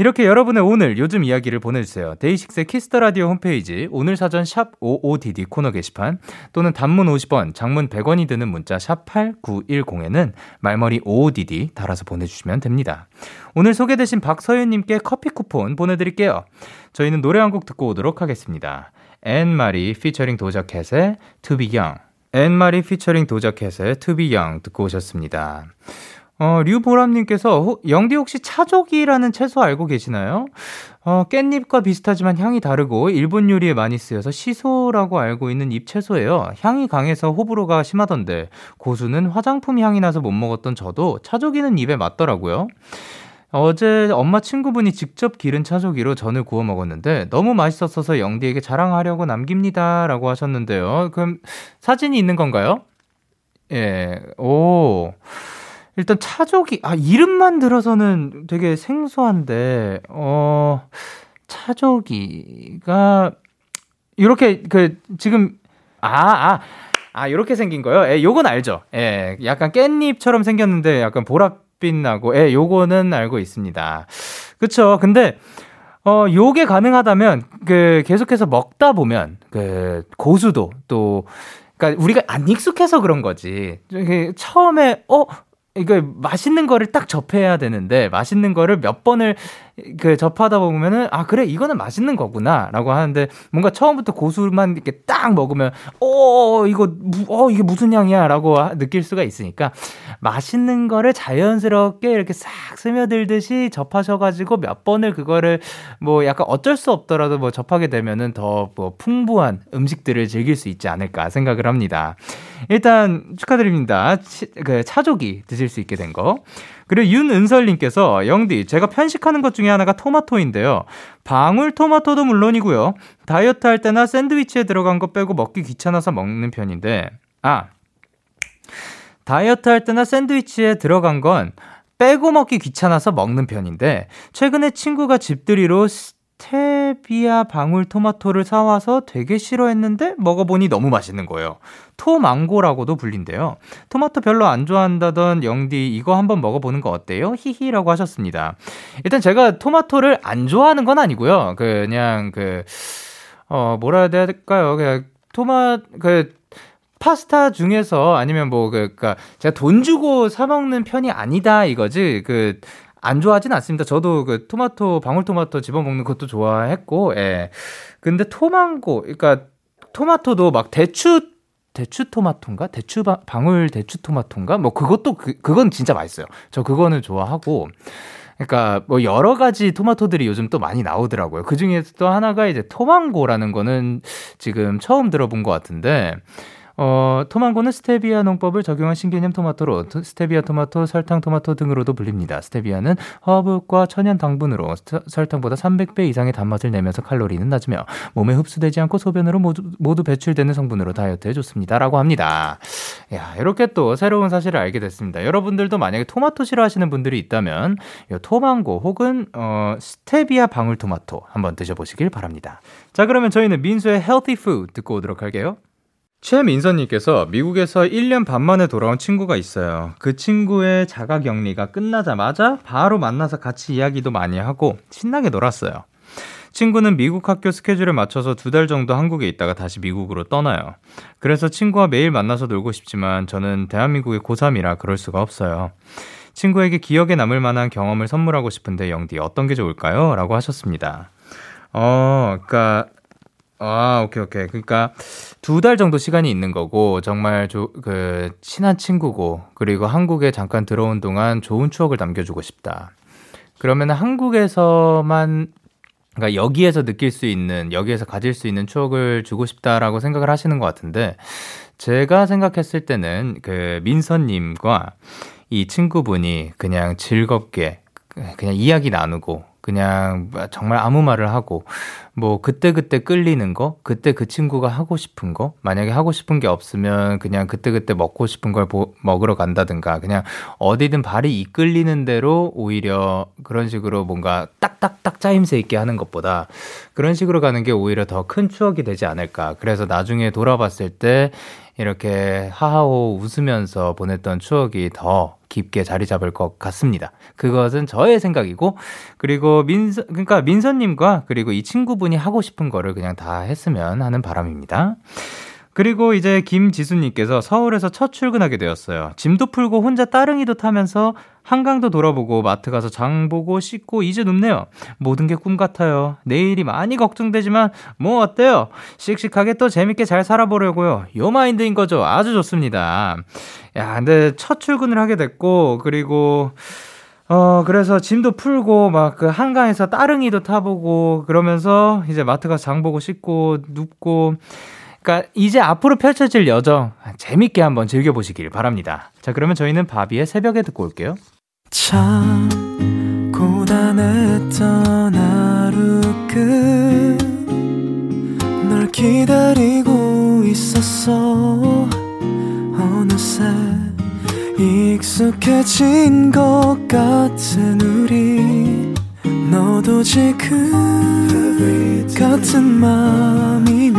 이렇게 여러분의 오늘 요즘 이야기를 보내주세요. 데이식스의 Kiss the Radio 홈페이지 오늘 사전 샵 55DD 코너 게시판 또는 단문 50원, 장문 100원이 드는 문자 샵 8910에는 말머리 55DD 달아서 보내주시면 됩니다. 오늘 소개되신 박서윤님께 커피 쿠폰 보내드릴게요. 저희는 노래 한 곡 듣고 오도록 하겠습니다. 앤마리 피처링 도자켓의 Young 앤마리 피처링 도자켓의 Young 듣고 오셨습니다. 어, 류보람님께서, 영디 혹시 차조기라는 채소 알고 계시나요? 어, 깻잎과 비슷하지만 향이 다르고, 일본 요리에 많이 쓰여서 시소라고 알고 있는 잎채소예요. 향이 강해서 호불호가 심하던데, 고수는 화장품 향이 나서 못 먹었던 저도 차조기는 입에 맞더라고요. 어제 엄마 친구분이 직접 기른 차조기로 전을 구워 먹었는데 너무 맛있었어서 영디에게 자랑하려고 남깁니다. 라고 하셨는데요. 그럼 사진이 있는 건가요? 예, 오. 일단 차조기 아 이름만 들어서는 되게 생소한데 어 차조기가 이렇게 그 지금 아 아 아, 아, 요렇게 생긴 거요. 예, 요건 알죠. 예, 약간 깻잎처럼 생겼는데 약간 보랏 빛 나고 예, 요거는 알고 있습니다. 그쵸. 근데 어, 요게 가능하다면 그 계속해서 먹다 보면 그 고수도 또 그러니까 우리가 안 익숙해서 그런 거지. 처음에 어 이거 맛있는 거를 딱 접해야 되는데 맛있는 거를 몇 번을 그 접하다 보면은 아 그래 이거는 맛있는 거구나라고 하는데 뭔가 처음부터 고수만 이렇게 딱 먹으면 어 이거 어 이게 무슨 향이야라고 느낄 수가 있으니까 맛있는 거를 자연스럽게 이렇게 싹 스며들듯이 접하셔가지고 몇 번을 그거를 뭐 약간 어쩔 수 없더라도 뭐 접하게 되면은 더 뭐 풍부한 음식들을 즐길 수 있지 않을까 생각을 합니다. 일단 축하드립니다. 치, 그 차조기 드실 수 있게 된 거. 그리고 윤은설님께서 영디 제가 편식하는 것 중에 하나가 토마토인데요. 방울 토마토도 물론이고요. 다이어트 할 때나 샌드위치에 들어간 거 빼고 먹기 귀찮아서 먹는 편인데 아 다이어트 할 때나 샌드위치에 들어간 건 빼고 먹기 귀찮아서 먹는 편인데 최근에 친구가 집들이로 스테비아 방울 토마토를 사와서 되게 싫어했는데 먹어보니 너무 맛있는 거예요. 토망고라고도 불린대요. 토마토 별로 안 좋아한다던 영디 이거 한번 먹어보는 거 어때요? 히히라고 하셨습니다. 일단 제가 토마토를 안 좋아하는 건 아니고요. 그냥 그, 어, 뭐라 해야 될까요? 그냥 토마, 그, 파스타 중에서 아니면 뭐, 그, 그니까 제가 돈 주고 사먹는 편이 아니다 이거지. 그, 안 좋아하진 않습니다. 저도 그 토마토, 방울토마토 집어 먹는 것도 좋아했고, 예. 근데 토망고, 그러니까 토마토도 막 대추, 대추 토마토인가? 대추, 방울 대추 토마토인가? 뭐 그것도, 그, 그건 진짜 맛있어요. 저 그거는 좋아하고, 그러니까 뭐 여러 가지 토마토들이 요즘 또 많이 나오더라고요. 그 중에서 또 하나가 이제 토망고라는 거는 지금 처음 들어본 것 같은데, 어, 토망고는 스테비아 농법을 적용한 신개념 토마토로 스테비아 토마토, 설탕 토마토 등으로도 불립니다. 스테비아는 허브과 천연 당분으로 설탕보다 300배 이상의 단맛을 내면서 칼로리는 낮으며 몸에 흡수되지 않고 소변으로 모두, 모두 배출되는 성분으로 다이어트에 좋습니다. 라고 합니다. 야, 이렇게 또 새로운 사실을 알게 됐습니다. 여러분들도 만약에 토마토 싫어하시는 분들이 있다면 이 토망고 혹은 어, 스테비아 방울토마토 한번 드셔보시길 바랍니다. 자, 그러면 저희는 민수의 Healthy Food 듣고 오도록 할게요. 최민선님께서 미국에서 1년 반 만에 돌아온 친구가 있어요. 그 친구의 자가 격리가 끝나자마자 바로 만나서 같이 이야기도 많이 하고 신나게 놀았어요. 친구는 미국 학교 스케줄에 맞춰서 두 달 정도 한국에 있다가 다시 미국으로 떠나요. 그래서 친구와 매일 만나서 놀고 싶지만 저는 대한민국의 고3이라 그럴 수가 없어요. 친구에게 기억에 남을 만한 경험을 선물하고 싶은데 영디 어떤 게 좋을까요? 라고 하셨습니다. 어, 그니까 아, 오케이, 오케이. 그러니까 두 달 정도 시간이 있는 거고 정말 조, 그 친한 친구고 그리고 한국에 잠깐 들어온 동안 좋은 추억을 남겨주고 싶다. 그러면 한국에서만 그러니까 여기에서 느낄 수 있는 여기에서 가질 수 있는 추억을 주고 싶다라고 생각을 하시는 것 같은데 제가 생각했을 때는 그 민서님과 이 친구분이 그냥 즐겁게 그냥 이야기 나누고 그냥 정말 아무 말을 하고 뭐 그때 그때 끌리는 거, 그때 그 친구가 하고 싶은 거, 만약에 하고 싶은 게 없으면 그냥 그때 그때 먹고 싶은 걸 보, 먹으러 간다든가 그냥 어디든 발이 이끌리는 대로 오히려 그런 식으로 뭔가 딱딱딱 짜임새 있게 하는 것보다 그런 식으로 가는 게 오히려 더 큰 추억이 되지 않을까. 그래서 나중에 돌아봤을 때 이렇게 하하호 웃으면서 보냈던 추억이 더 깊게 자리 잡을 것 같습니다. 그것은 저의 생각이고, 그리고 민서, 그러니까 민서님과 그리고 이 친구분이 하고 싶은 거를 그냥 다 했으면 하는 바람입니다. 그리고 이제 김지수님께서 서울에서 첫 출근하게 되었어요. 짐도 풀고 혼자 따릉이도 타면서 한강도 돌아보고 마트 가서 장 보고 씻고 이제 눕네요. 모든 게 꿈 같아요. 내일이 많이 걱정되지만 뭐 어때요? 씩씩하게 또 재밌게 잘 살아보려고요. 요 마인드인 거죠. 아주 좋습니다. 야, 근데 첫 출근을 하게 됐고 그리고 어, 그래서 짐도 풀고, 막, 그, 한강에서 따릉이도 타보고, 그러면서, 이제 마트 가서 장 보고 씻고, 눕고, 그러니까 이제 앞으로 펼쳐질 여정 재밌게 한번 즐겨보시길 바랍니다. 자, 그러면 저희는 바비의 새벽에 듣고 올게요. 참 고단했던 하루 끝널 기다리고 있었어 어느새 익숙해진 것 같은 우리 너도 지금 같은 맘이면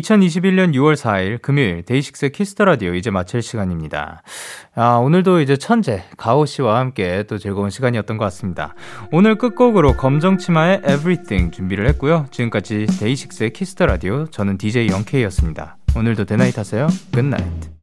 2021년 6월 4일 금요일 데이식스 Kiss the Radio 이제 마칠 시간입니다. 아, 오늘도 이제 천재 가오 씨와 함께 또 즐거운 시간이었던 것 같습니다. 오늘 끝곡으로 검정 치마의 Everything 준비를 했고요. 지금까지 데이식스의 Kiss the Radio 저는 DJ 영케이였습니다. 오늘도 Day Night 하세요. Good night.